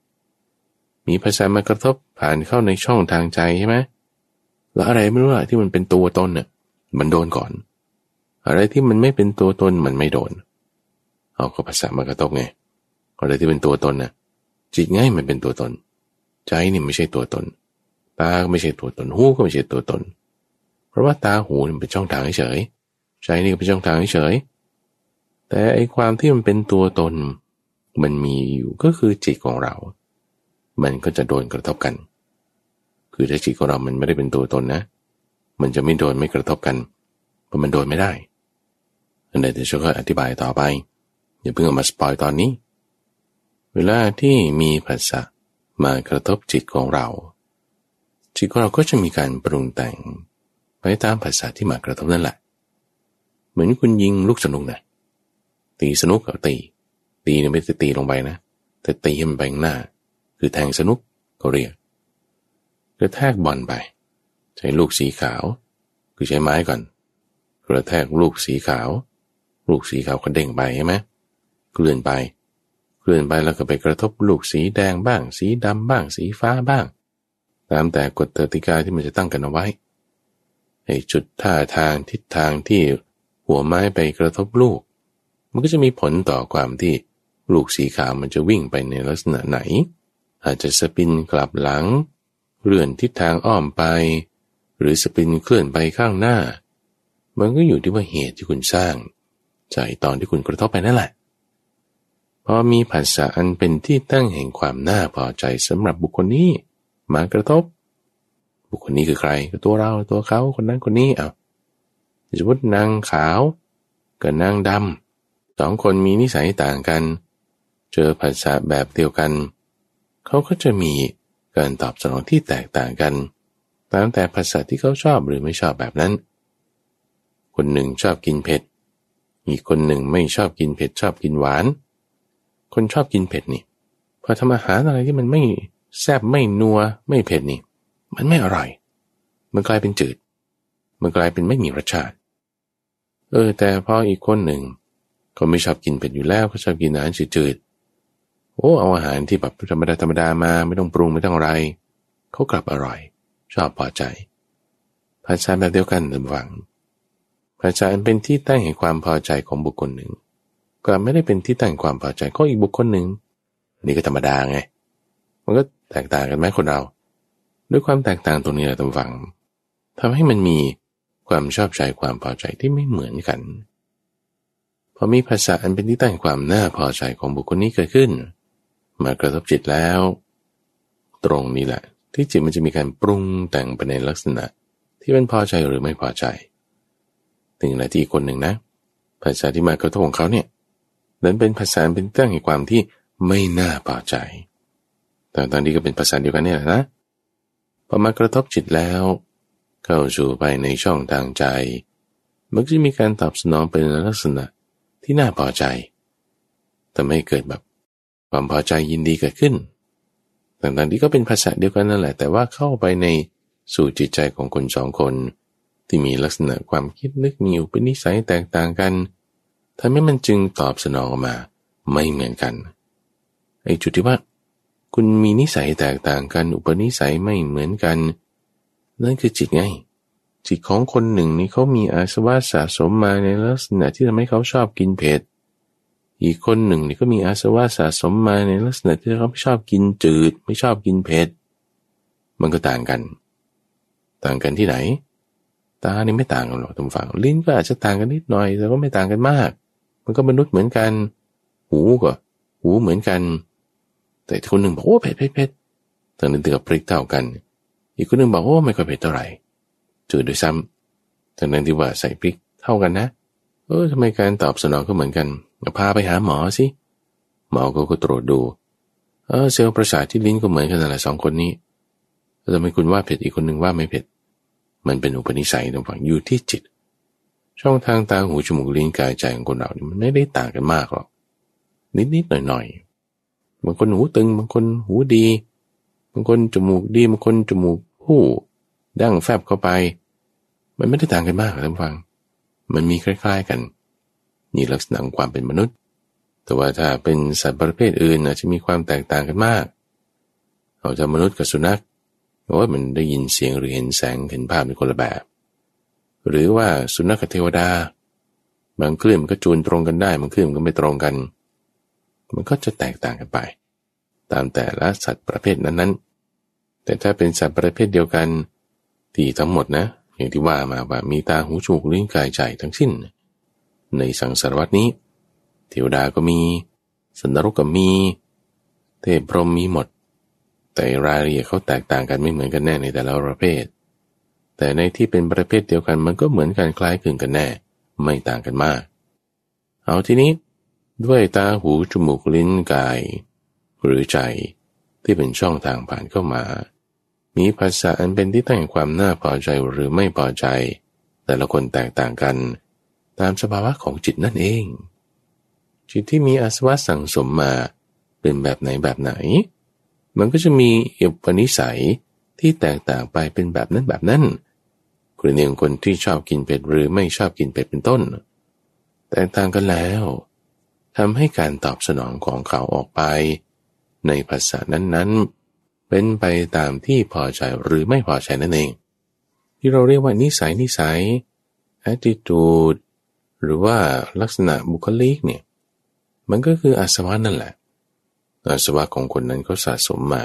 มีภาษามากระทบผ่านเข้าในช่องทางใจใช่ไหมแล้วอะไรไม่รู้อะที่มันเป็นตัวตนเนี่ยมันโดนก่อน อะไรที่มันไม่เป็นตัวตนมันไม่โดนเอาก็ภาษามากระทบไงอะไรที่เป็นตัวตนน่ะจิตง่ายมันเป็นตัวตน ใจนี่ไม่ใช่ตัวตน ตาก็ไม่ใช่ตัวตน หูก็ไม่ใช่ตัวตน เพราะว่าตาหูมันเป็นช่องทางเฉยใจนี่เป็นช่องทางเฉยแต่ไอความที่มันเป็นตัวตน มันมีอยู่ก็คือจิตของเรา มันก็จะโดนกระทบกัน คือถ้าจิตของเรามันไม่ได้เป็นตัวตนนะ มันจะไม่โดนไม่กระทบกัน เพราะมันโดนไม่ได้อันนี้เดี๋ยวฉันก็อธิบายต่อไป อย่าเพิ่งเอามาสปอยตอนนี้ เวลาที่มีภาษะมากระทบจิตของเรา จิตของเราก็จะมีการปรุงแต่งไปตามภาษาที่มากระทบนั่นแหละ เหมือนคุณยิงลูกสนุกนะตีสนุกกับตี ตีเนี่ยไม่ได้ตีลงไปนะ แต่ตีให้มันไปหน้า คือแทงสนุกก็เรียกกระแทกบอลไป ใช้ลูกสีขาว คือใช้ไม้ก่อน กระแทกลูกสีขาว ลูกสีขาวก็เด้งไปใช่ไหม เกลื่อนไป เคลื่อนไปแล้วก็ไปกระทบลูกสีแดงบ้าง สีดำบ้าง สีฟ้าบ้าง ตามแต่กฎกติกาที่มันจะตั้งกันเอาไว้ไอ้จุดท่าทางทิศทางที่หัวไม้ไปกระทบลูก มันก็จะมีผลต่อความที่ลูกสีขาวมันจะวิ่งไปในลักษณะไหน อาจจะสปินกลับหลังเลื่อนทิศทางอ้อมไป หรือสปินเคลื่อนไปข้างหน้า มันก็อยู่ที่ว่าเหตุที่คุณสร้างจากตอนที่คุณกระทบไปนั่นแหละ อมีภาษาอันเป็นที่ตั้งแห่งความน่าพอใจสำหรับบุคคลนี้ มากระทบ บุคคลนี้คือใครก็ตัวเราตัวเขาคนนั้นคนนี้เอาสมมตินางขาวกับนางดำสองคนมีนิสัยต่างกัน เจอภาษาแบบเดียวกัน เขาก็จะมีการตอบสนองที่แตกต่างกันตามแต่ภาษาที่เขาชอบหรือไม่ชอบแบบนั้น คนหนึ่งชอบกินเผ็ด อีกคนหนึ่งไม่ชอบกินเผ็ดชอบกินหวาน คนชอบกินเผ็ดนี่พอทำอาหารอะไรที่มันไม่แซ่บไม่นัวไม่เผ็ดนี่ มันไม่อร่อย มันกลายเป็นจืด มันกลายเป็นไม่มีรสชาติ เออ แต่พออีกคนหนึ่งก็ไม่ชอบกินเผ็ดอยู่แล้วก็ชอบกินอาหารจืดๆโอ้เอาอาหารที่แบบธรรมดาธรรมดามาไม่ต้องปรุงไม่ต้องอะไรเขากลับอร่อย ชอบพอใจภาษาแบบเดียวกันระวังภาษาเป็นที่ตั้งแห่งความพอใจของบุคคลหนึ่ง ก็ไม่ได้เป็นที่ตั้งความพอใจของอีกบุคคลหนึ่ง นี่ก็ธรรมดาไง มันก็แตกต่างกันไหมคนเรา ด้วยความแตกต่างตรงนี้แหละตำฝังทำให้มันมีความชอบใจความพอใจที่ไม่เหมือนกันพอมีภาษาอันเป็นที่ตั้งความน่าพอใจของบุคคลนี้เกิดขึ้น มากระทบจิตแล้ว ตรงนี้แหละ ที่จิตมันจะมีการปรุงแต่งไปในลักษณะ ที่เป็นพอใจหรือไม่พอใจถึงนาทีคนหนึ่งนะภาษาที่มากระทบของเขาเนี่ย นั้นเป็นภาษาเป็นตั้งแห่งความที่ไม่น่าพอใจ แต่ตอนนี้ก็เป็นภาษาเดียวกันนี่แหละนะพอมากระทบจิตแล้ว เข้าสู่ไปในช่องทางใจ มันจะมีการตอบสนองเป็นลักษณะที่น่าพอใจแต่ไม่เกิดแบบความพอใจยินดีเกิดขึ้นต่างๆที่ก็เป็นภาษาเดียวกันนั่นแหละ แต่ว่าเข้าไปในสู่จิตใจของคนสองคน ที่มีลักษณะความคิดนึกมีอุปนิสัยแตกต่างกัน ทำให้มันจึงตอบสนองออกมาไม่เหมือนกันไอ้จุดที่ว่า คุณมีนิสัยแตกต่างกัน อุปนิสัยไม่เหมือนกัน นั่นคือจิตไง จิตของคนหนึ่งนี่เขามีอาสวะสะสมมาในลักษณะที่ทำให้เขาชอบกินเผ็ดอีกคนหนึ่งนี่ก็มีอาสวะสะสมมาในลักษณะที่เขาไม่ชอบกินจืด ไม่ชอบกินเผ็ดมันก็ต่างกัน ต่างกันที่ไหน ตานี่ไม่ต่างกันหรอกทุกฝั่งลิ้นก็อาจจะต่างกันนิดหน่อย แต่ก็ไม่ต่างกันมาก มันก็มนุษย์เหมือนกัน หูก็หูเหมือนกัน แต่คนหนึ่งบอกโอ้เผ็ดเผ็ดเผ็ดตอนนั้นเตือพริกเท่ากัน อีกคนหนึ่งบอกโอ้ไม่ค่อยเผ็ดเท่าไหร่จืดด้วยซ้ำตอนนั้นที่ว่าใส่พริกเท่ากันนะ เออทำไมการตอบสนองก็เหมือนกันพาไปหาหมอสิหมอก็ก็ตรวจดู เออเซลล์ประสาทที่ลิ้นก็เหมือนกันแหละสองคนนี้ทำไมคุณว่าเผ็ดอีกคนหนึ่งว่าไม่เผ็ด มันเป็นอุปนิสัยตรงฝั่งอยู่ที่จิต ช่องทางตาหูจมูกลิ้นกายใจของคนเราเนี่ยมันไม่ได้ต่างกันมากหรอกนิดๆหน่อยๆบางคนหูตึงบางคนหูดีบางคนจมูกดีบางคนจมูกผู้ดั้งแฟบเข้าไป มันไม่ได้ต่างกันมากท่านฟัง มันมีคล้ายๆกันนี่ลักษณะของความเป็นมนุษย์ แต่ว่าถ้าเป็นสัตว์ประเภทอื่นอาจจะมีความแตกต่างกันมาก เอาจะมนุษย์กับสุนัขว่ามันได้ยินเสียงหรือเห็นแสงเห็นภาพเป็นคนละแบบ หรือว่าสุนัขเทวดา บางคลื่นมันก็จูนตรงกันได้บางคลื่นมันก็ไม่ตรงกัน มันก็จะแตกต่างกันไป ตามแต่ละสัตว์ประเภทนั้นๆ แต่ถ้าเป็นสัตว์ประเภทเดียวกันที่ทั้งหมดนะ อย่างที่ว่ามาว่ามีตาหูจมูกลิ้นกายใจทั้งสิ้น ในสังสารวัตนี้ เทวดาก็มี สันนรกก็มี เทพพรหมมีหมด แต่รายละเอียดเขาแตกต่างกันไม่เหมือนกันแน่ในแต่ละประเภท แต่ในที่เป็นประเภทเดียวกันมันก็เหมือนกันคล้ายคลึงกันแน่ ไม่ต่างกันมาก เอาทีนี้ ด้วยตาหูจมูกลิ้นกาย หรือใจที่เป็นช่องทางผ่านเข้ามา มีภาษาอันเป็นที่ตั้งความน่าพอใจหรือไม่พอใจ แต่ละคนแตกต่างกัน ตามสภาวะของจิตนั่นเอง จิตที่มีอาสวะสั่งสมมาเป็นแบบไหนแบบไหน มันก็จะมีอุปนิสัยที่แตกต่างไปเป็นแบบนั้นแบบนั้น กรณีของคนที่ชอบกินเผ็ดหรือไม่ชอบกินเผ็ดเป็นต้น แตกต่างกันแล้วทำให้การตอบสนองของเขาออกไป ในภาษานั้นๆ เป็นไปตามที่พอใจหรือไม่พอใจนั่นเอง ที่เราเรียกว่านิสัยนิสัย attitude หรือว่าลักษณะบุคลิกเนี่ยมันก็คืออาสวะนั่นแหละ อาสวะของคนนั้นเขาสะสมมา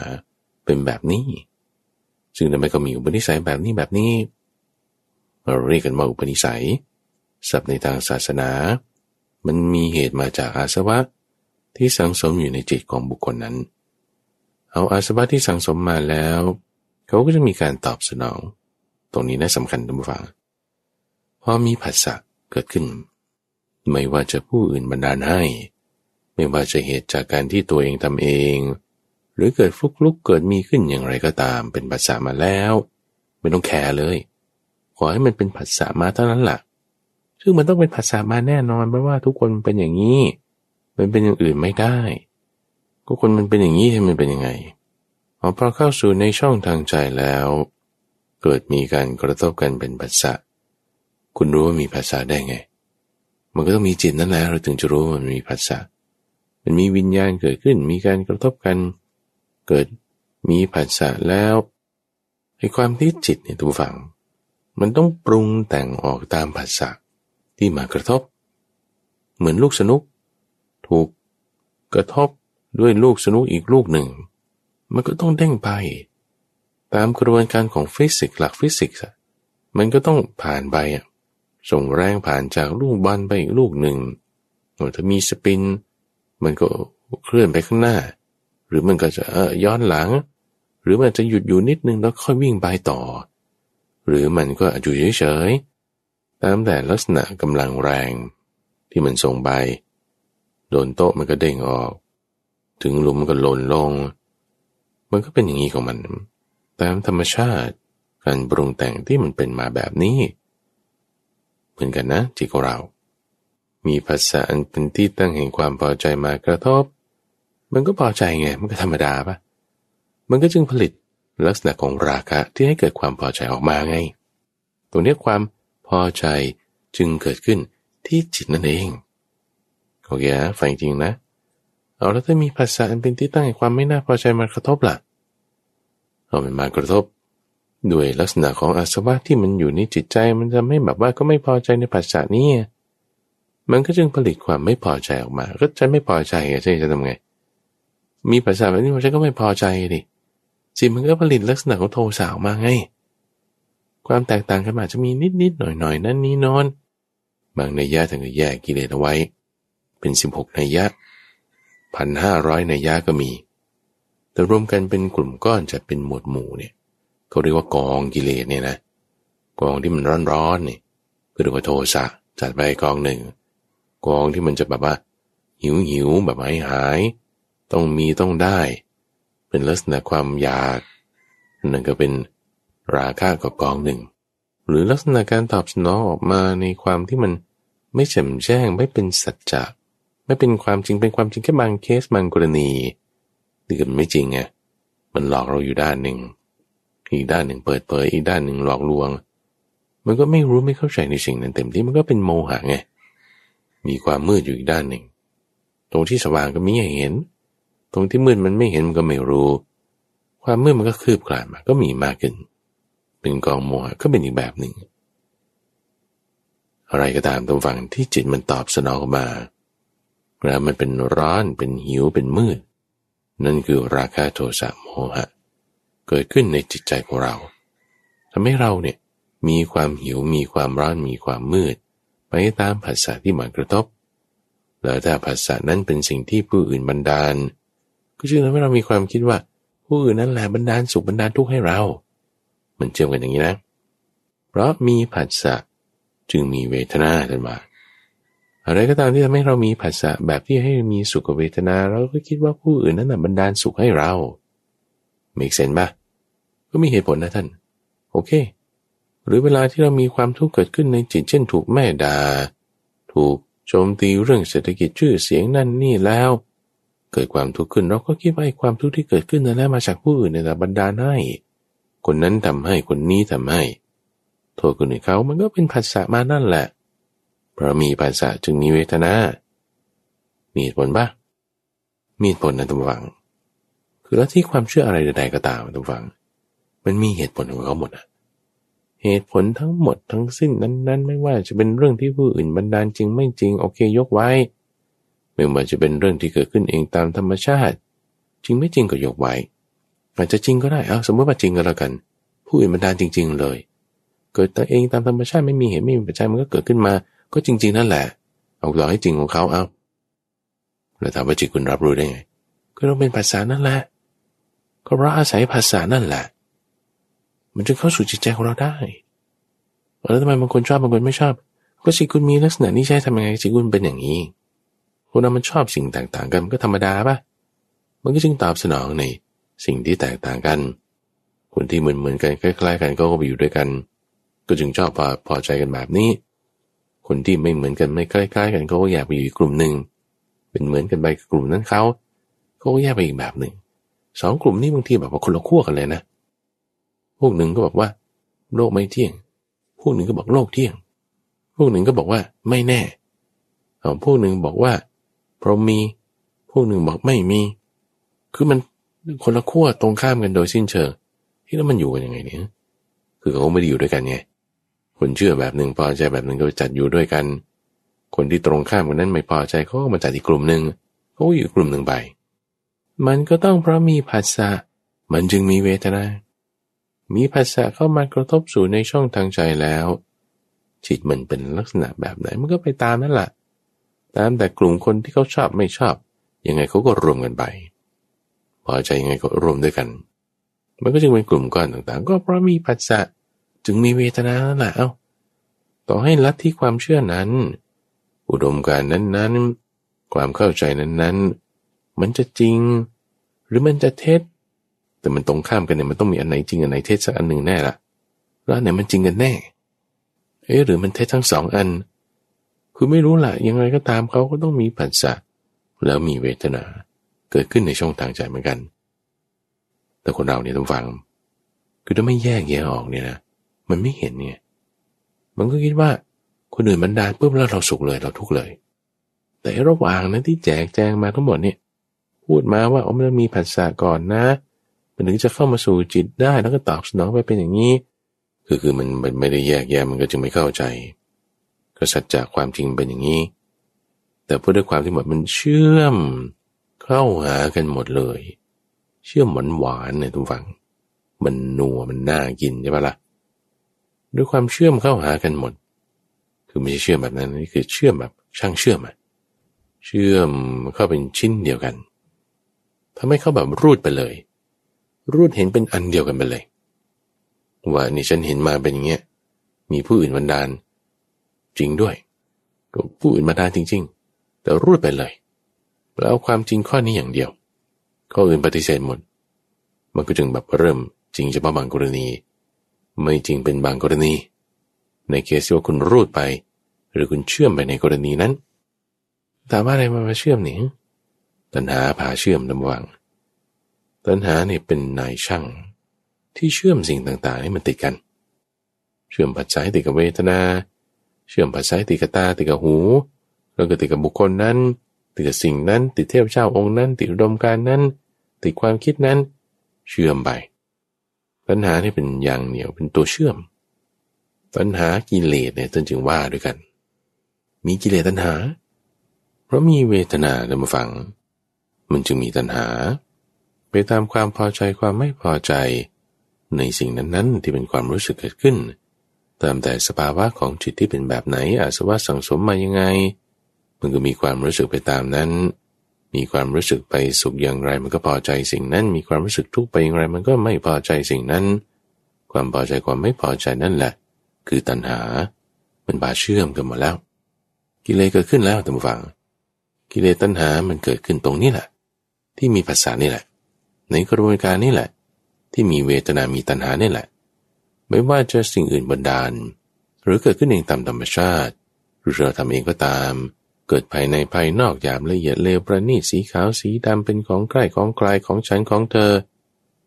เป็นแบบนี้ ซึ่งทำไมก็มีอุปนิสัยแบบนี้แบบนี้ เราเรียกกันว่าอุปนิสัยศัพท์ในทางศาสนา มันมีเหตุมาจากอาสวะที่สังสมอยู่ในจิตของบุคคลนั้น เอาอาสวะที่สังสมมาแล้ว เขาก็จะมีการตอบสนอง ตรงนี้น่าสำคัญทุกฝังพอมีผัสสะเกิดขึ้น ไม่ว่าจะผู้อื่นบันดาลให้ ไม่ว่าจะเหตุจากการที่ตัวเองทำเอง หรือเกิดฟุกลุกเกิดมีขึ้นอย่างไรก็ตาม เป็นภาษามาแล้ว ไม่ต้องแคร์เลย ขอให้มันเป็นภาษามาเท่านั้นแหละซึ่งมันต้องเป็นภาษามาแน่นอนเพราะว่าทุกคนเป็นอย่างนี้ มันเป็นอย่างอื่นไม่ได้ ก็คนมันเป็นอย่างนี้ให้มันเป็นยังไงพอเข้าสู่ในช่องทางใจแล้ว เกิดมีการกระทบกันเป็นภาษาคุณรู้ว่ามีภาษาได้ไง มันก็ต้องมีจิตนั่นแหละเราถึงจะรู้ว่ามันมีภาษา มันมีวิญญาณเกิดขึ้น มีการกระทบกัน เกิดมีภาษาแล้วด้วยความที่จิตเนี่ยท่านผู้ฟัง มันต้องปรุงแต่งออกตามภาษาที่มากระทบ เหมือนลูกสนุ้ก ถูกกระทบด้วยลูกสนุ้กอีกลูกหนึ่ง มันก็ต้องเด้งไป ตามกระบวนการของฟิสิกส์หลักฟิสิกส์มันก็ต้องผ่านไปอะส่งแรงผ่านจากลูกบอลไปอีกลูกหนึ่งถ้ามีสปิน มันก็เคลื่อนไปข้างหน้า หรือมันก็จะย้อนหลัง หรือมันจะหยุดอยู่นิดนึงแล้วค่อยวิ่งไปต่อ หรือมันก็อยู่เฉยๆตามแต่ลักษณะกำลังแรงที่มันส่งไป โดนโต๊ะมันก็เด้งออก ถึงหลุมมันก็หล่นลง มันก็เป็นอย่างนี้ของมัน ตามธรรมชาติการปรุงแต่งที่มันเป็นมาแบบนี้ เหมือนกันนะจิตของเรา มีภาษาอันเป็นที่ตั้งแห่งความพอใจมากระทบ มันก็พอใจไง มันก็ธรรมดาปะมันก็จึงผลิต ลักษณะของราคะที่ให้เกิดความพอใจออกมาไง ตรงนี้ความพอใจจึงเกิดขึ้นที่จิตนั่นเองโอเคนะฟังจริงนะ เอาแล้วถ้ามีภาษาอันเป็นที่ตั้งแห่งความไม่น่าพอใจมากระทบล่ะ เอามันมากระทบ ด้วยลักษณะของอาสวะที่มันอยู่ในจิตใจมันจะไม่แบบว่าก็ไม่พอใจในภาษานี้มันก็จึงผลิตความไม่พอใจออกมา ก็จะไม่พอใจใช่จะทำไง มีภาษาแบบนี้ฉันก็ไม่พอใจดิ สิตมันก็ผลิตลักษณะของโทสะออกมาไง ความแตกต่างกันอาจจะมีนิดนิดหน่อยหน่อยนั่นนี่นอน บางนัยยะถึงจะแยกกิเลสเอาไว้ เป็นสิบหกนัยยะพันห้าร้อยนัยยะก็มี แต่รวมกันเป็นกลุ่มก้อนจะเป็นหมวดหมู่เนี่ยเขาเรียกว่ากองกิเลสเนี่ยนะ กองที่มันร้อนๆนี่ก็เรียกว่าโทสะจัดไปกองหนึ่ง กองที่มันจะแบบว่าหิวหิวแบบหายหาย ต้องมีต้องได้ เป็นลักษณะความอยากนั่นก็เป็นราคะกับกองหนึ่ง หรือลักษณะการตอบสนองออกมาในความที่มันไม่แจ่มแจ้งไม่เป็นสัจจะไม่เป็นความจริงเป็นความจริงแค่บางเคสบางกรณีที่มันไม่จริงไงมันหลอกเราอยู่ด้านหนึ่ง อีกด้านหนึ่งเปิดเผยอีกด้านหนึ่งหลอกลวง มันก็ไม่รู้ไม่เข้าใจในสิ่งนั้นเต็มที่มันก็เป็นโมหะไงมีความมืดอยู่อีกด้านหนึ่ง ตรงที่สว่างก็มีให้เห็น ตรงที่มืดมันไม่เห็นมันก็ไม่รู้ ความมืดมันก็คืบคลานมาก็มีมากขึ้น เป็นกองโมหะก็เป็นอีกแบบหนึ่ง อะไรก็ตามตรงฝั่งที่จิตมันตอบสนองมาแล้วมันเป็นร้อนเป็นหิวเป็นมืด นั่นคือราคะโทสะโมหะ เกิดขึ้นในจิตใจของเราทำให้เราเนี่ยมีความหิวมีความร้อนมีความมืด ไปตามภาษาที่มากระทบ แล้วถ้าภาษานั้นเป็นสิ่งที่ผู้อื่นบันดาล ก็จึงทำให้เรามีความคิดว่าผู้อื่นนั้นแหละบันดาลสุขบันดาลทุกข์ให้เรา มันเชื่อมกันอย่างนี้นะ เพราะมีผัสสะจึงมีเวทนาขึ้นมาอะไรก็ตามที่ทำให้เรามีผัสสะแบบที่ให้มีสุขเวทนา เราก็คิดว่าผู้อื่นนั้นบันดาลสุขให้เรามีเซนปะก็มีเหตุผลนะท่าน โอเค หรือเวลาที่เรามีความทุกข์เกิดขึ้นในจิตเช่น ถูกแม่ดา่า ถูกโจมตีเรื่องเศรษฐกิจชื่อเสียงนั่นนี่แล้ว เกิดความทุกข์ขึ้น เราก็คิดว่าไอ้ความทุกข์ที่เกิดขึ้นนั้นมาจากผู้อื่นในแต่บรรดาให้คนนั้นทำให้คนนี้ทำให้ โทษคนอื่นเขามันก็เป็นภาษามานั่นแหละ เพราะมีภาษาจึงมีเวทนา มีเหตุผลปะมีเหตุผลนะทุกฝัง คือแล้วที่ความเชื่ออะไรใดๆก็ตามทุกฝัง มันมีเหตุผลของเขาหมดอะเหตุผลทั้งหมดทั้งสิ้นนั้น ๆ ไม่ว่าจะเป็นเรื่องที่ผู้อื่นบันดาลจริงไม่จริง โอเคยกไว้ ไม่ว่าจะเป็นเรื่องที่เกิดขึ้นเองตามธรรมชาติ จริงไม่จริงก็ยกไว้อาจจะจริงก็ได้เอาสมมติว่าจริงก็แล้วกัน ผู้อื่นบันดาลจริง ๆ เลย เกิดตัวเองตามธรรมชาติไม่มีเหตุไม่มีปัจจัยมันก็เกิดขึ้นมา ก็จริง ๆ นั่นแหละ เอาหลอกให้จริงของเขาเอาแล้วถามว่าจิตคุณรับรู้ได้ไง ก็ต้องเป็นภาษานั่นแหละ ก็เพราะอาศัยภาษานั่นแหละ มันจึงเข้าสู่จิตใจของเราได้แล้วทำไมบางคนชอบบางคนไม่ชอบ ก็จิตคุณมีลักษณะนี้ใช่ทำยังไงจิตคุณเป็นอย่างนี้ คนเรามันชอบสิ่งต่างๆกันมันก็ธรรมดาป่ะมันก็จึงตอบสนองในสิ่งที่แตกต่างกัน คนที่เหมือนเหมือนกันคล้ายๆ กันก็ไปอยู่ด้วยกัน ก็จึงชอบพอพอใจกันแบบนี้ คนที่ไม่เหมือนกันไม่คล้ายๆ กันก็อยากไปอยู่กลุ่มหนึ่งเป็นเหมือนกันไปกลุ่มนั้นเขาเขาก็แยกไปอีกแบบหนึ่งสองกลุ่มนี้บางทีแบบว่าคนละขั้วกันเลยนะ พวกหนึ่งก็บอกว่า โลกไม่เที่ยง พวกหนึ่งก็บอกโลกเที่ยง พวกหนึ่งก็บอกว่าไม่แน่พวกหนึ่งบอกว่า รหมมีพวกหนึ่งบอกไม่มี คือมันคนละขั้วตรงข้ามกันโดยสิ้นเชิง ที่แล้วมันอยู่กันยังไงเนี่ยคือเขาไม่ได้อยู่ด้วยกันไงคนเชื่อแบบหนึ่งพอใจแบบหนึ่งก็จัดอยู่ด้วยกัน คนที่ตรงข้ามกันนั้นไม่พอใจเขาก็มาจัดอีกกลุ่มหนึ่งเขาอยู่กลุ่มหนึ่งไป มันก็ต้องเพราะมีภาษามันจึงมีเวทนา มีภาษาเข้ามากระทบสู่ในช่องทางใจแล้ว จิตมันเป็นลักษณะแบบไหนมันก็ไปตามนั่นแหละ ตามแต่กลุ่มคนที่เขาชอบไม่ชอบ ยังไงเขาก็รวมกันไป พอใจยังไงก็รวมด้วยกัน มันก็จึงเป็นกลุ่มก้อนต่างๆ ก็เพราะมีปัจจะจึงมีเวทนาแหละเอาต่อให้ลัทธิความเชื่อนั้น อุดมการนั้นๆ ความเข้าใจนั้นๆ มันจะจริง หรือมันจะเท็จ แต่มันตรงข้ามกันเนี่ยมันต้องมีอันไหนจริงอันไหนเท็จสักอันหนึ่งแน่ละแล้วไหนมันจริงกันแน่ เอ๊ะหรือมันเท็จทั้งสองอัน คือไม่รู้แหละยังไงก็ตามเขาก็ต้องมีผัสสะแล้วมีเวทนาเกิดขึ้นในช่องทางใจเหมือนกัน แต่คนเราเนี่ยต้องฟัง คือถ้าไม่แยกแยะออกเนี่ยนะมันไม่เห็นเนี่ย มันก็คิดว่าคนอื่นบันดาลปุ๊บแล้วเราสุขเลยเราทุกข์เลย แต่ระหว่างนั้นที่แจกแจงมาทั้งหมดเนี่ย พูดมาว่าอ๋อมันมีผัสสะก่อนนะ มันถึงจะเข้ามาสู่จิตได้แล้วก็ตอบสนองไปเป็นอย่างนี้ คือคือมันมันไม่ได้แยกแยะมันก็จึงไม่เข้าใจ ก็สัจจะความจริงเป็นอย่างนี้ แต่พูดด้วยความที่หมดมันเชื่อมเข้าหากันหมดเลย เชื่อมหวานหวานเนี่ยทุกฝัง มันนัวมันน่ากินใช่ปะละ่ะด้วยความเชื่อมเข้าหากันหมด คือไม่ใช่เชื่อมแบบนั้นนี่คือเชื่อมแบบช่างเชื่อมอะเชื่อมเข้าเป็นชิ้นเดียวกันทำให้เขาแบบรูดไปเลย รูดเห็นเป็นอันเดียวกันไปเลย ว่านี่ฉันเห็นมาเป็นอย่างเงี้ย มีผู้อื่นบันดาล จริงด้วยก็ผู้อื่นมาได้จริง ๆ แต่รูดไปเลย แล้วความจริงข้อนี้อย่างเดียว ข้ออื่นปฏิเสธหมด มันก็จึงแบบเริ่มจริงเฉพาะบางกรณี ไม่จริงเป็นบางกรณี ในเคสที่ว่าคุณรูดไป หรือคุณเชื่อมไปในกรณีนั้นถามว่าอะไรมาเชื่อมนี่ตัณหาพาเชื่อมลำวังตัณหาเนี่ยเป็นนายช่าง ที่เชื่อมสิ่งต่างๆ ให้มันติดกัน เชื่อมปัจจัยติดกับเวทนา เชื่อมภาษาติดกับตาติดกับหู แล้วก็ติดกับบุคคลนั้นติดกับสิ่งนั้น ติดเทพเจ้าองค์นั้น ติดอุดมการนั้น ติดความคิดนั้น เชื่อมไปปัญหาที่เป็นอย่างเหนียวเป็นตัวเชื่อมปัญหากิเลสเนี่ยท่านจึงว่าด้วยกัน มีกิเลสตัณหา เพราะมีเวทนาเดิมาฟัง มันจึงมีตัณหา ไปตามความพอใจความไม่พอใจ ในสิ่งนั้นๆที่เป็นความรู้สึกเกิดขึ้น ตามแต่สภาวะของจิตที่เป็นแบบไหน อาสวะสังสมมายังไง มันก็มีความรู้สึกไปตามนั้น มีความรู้สึกไปสุขอย่างไรมันก็พอใจสิ่งนั้น มีความรู้สึกทุกข์ไปอย่างไร มันก็ไม่พอใจสิ่งนั้น ความพอใจความไม่พอใจนั่นแหละ คือตัณหา มันบาเชื่อมกันหมดแล้ว กิเลสเกิดขึ้นแล้วท่านฟัง กิเลสตัณหามันเกิดขึ้นตรงนี้แหละ ที่มีภาษานี่แหละ ในกระบวนการนี่แหละ ที่มีเวทนา มีตัณหานี่แหละ ไม่ว่าจะสิ่งอื่นบันดาล หรือเกิดขึ้นเองตามธรรมชาติ หรือเราทำเองก็ตาม เกิดภายในภายนอกหยาบละเอียดเลวประณีตสีขาวสีดำเป็นของใกล้ของไกลของฉันของเธอ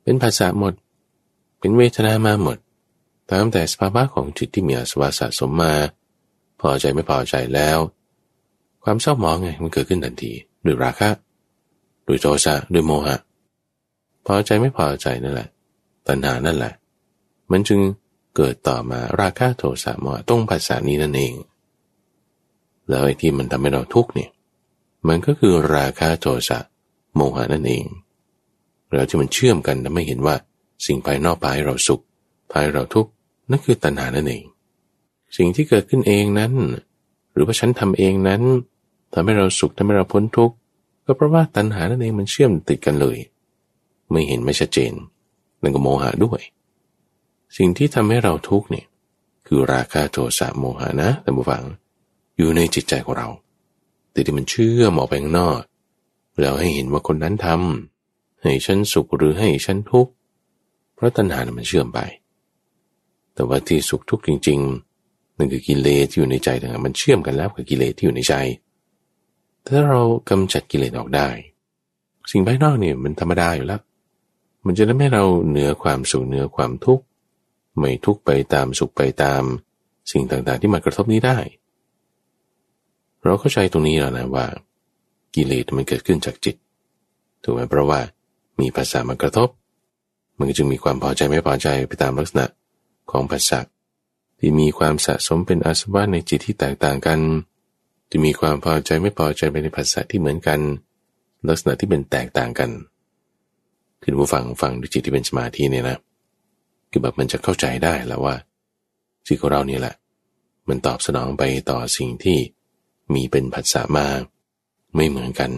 เป็นภาษาหมด เป็นเวทนามาหมด ตามแต่สภาวะของจิตที่มีอสวาสะสมมา พอใจไม่พอใจแล้ว ความเศร้าหมองไงมันเกิดขึ้นทันทีด้วยราคะด้วยโทสะด้วยโมหะ พอใจไม่พอใจนั่นแหละ ตัณหานั่นแหละ มันจึงเกิดต่อมาราคะโทสะโมหะต้องภาษานี้นั่นเอง แล้วไอ้ที่มันทำให้เราทุกข์เนี่ยมันก็คือราคะโทสะโมหะนั่นเองแล้วที่มันเชื่อมกันทำให้เห็นว่า สิ่งภายนอกพายเราสุขพายเราทุกข์นั่นคือตัณหานั่นเอง สิ่งที่เกิดขึ้นเองนั้น หรือว่าฉันทำเองนั้นทำให้เราสุขทำให้เราพ้นทุกข์ก็เพราะว่าตัณหานั่นเองมันเชื่อมติดกันเลย ไม่เห็นไม่ชัดเจนนั่นก็โมหะด้วย สิ่งที่ทำให้เราทุกข์เนี่ยคือราคะโทสะโมหะนะแต่บุฟัง อยู่ในจิตใจของเรา แต่ที่มันเชื่อมออกไปข้างนอกแล้วให้เห็นว่าคนนั้นทำให้ฉันสุขหรือให้ฉันทุกข์เพราะตัณหามันเชื่อมไป แต่ว่าที่สุขทุกข์จริง ๆ นั่นคือกิเลสที่อยู่ในใจต่างมันเชื่อมกันแล้วกับกิเลสที่อยู่ในใจ ถ้าเรากำจัดกิเลสออกได้ สิ่งภายนอกเนี่ยมันธรรมดาอยู่แล้ว มันจะทำให้เราเหนือความสุขเหนือความทุกข์ ไม่ทุกไปตามสุขไปตาม สิ่งต่างๆที่มากระทบนี้ได้ เราเข้าใจตรงนี้แล้วนะว่า กิเลสมันเกิดขึ้นจากจิต ถูกไหมเพราะว่ามีภาษามากระทบ มันจึงมีความพอใจไม่พอใจไปตามลักษณะของภาษาที่มีความสะสมเป็นอาสวะในจิตที่แตกต่างกันจะมีความพอใจไม่พอใจไปในภาษาที่เหมือนกัน ลักษณะที่เป็นแตกต่างกันคือผู้ฟังฟังด้วยจิตที่เป็นสมาธิเนี่ยนะ คือแบบมันจะเข้าใจได้แล้วว่าจิตของเราเนี่ยแหละ มันตอบสนองไปต่อสิ่งที่มีเป็นภาษามาไม่เหมือนกัน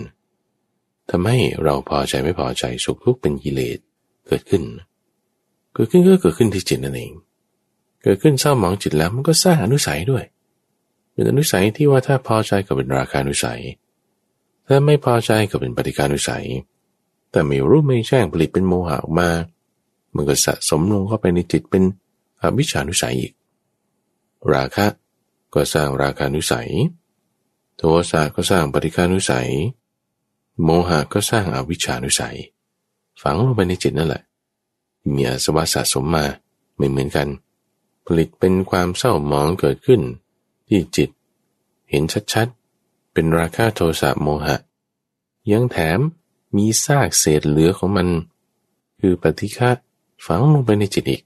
ทำให้เราพอใจไม่พอใจสุขทุกข์เป็นกิเลสเกิดขึ้น เกิดขึ้นก็เกิดขึ้นที่จิตนั่นเอง เกิดขึ้นเศร้าหมองจิตแล้วมันก็สร้างอนุสัยด้วย เป็นอนุสัยที่ว่าถ้าพอใจก็เป็นราคานุสัย ถ้าไม่พอใจก็เป็นปฏิการนุสัย แต่ไม่รู้ไม่แจ้งผลิตเป็นโมหะออกมา มันก็สะสมลงเข้าไปในจิตเป็นอวิชานุสัยอีก ราคะก็สร้างราคานุสัย โทสะก็สร้างปฏิกานุสัย โมหะก็สร้างอวิชานุสัย ฝังลงไปในจิตนั่นแหละ มีอาสวะสะสมมาไม่เหมือนกัน ผลิตเป็นความเศร้าหมองเกิดขึ้น ที่จิต เห็นชัดๆ เป็นราคะโทสะโมหะ ยังแถมมีซากเศษเหลือของมัน คือปฏิฆะ ฝังลงไปในจิตอีก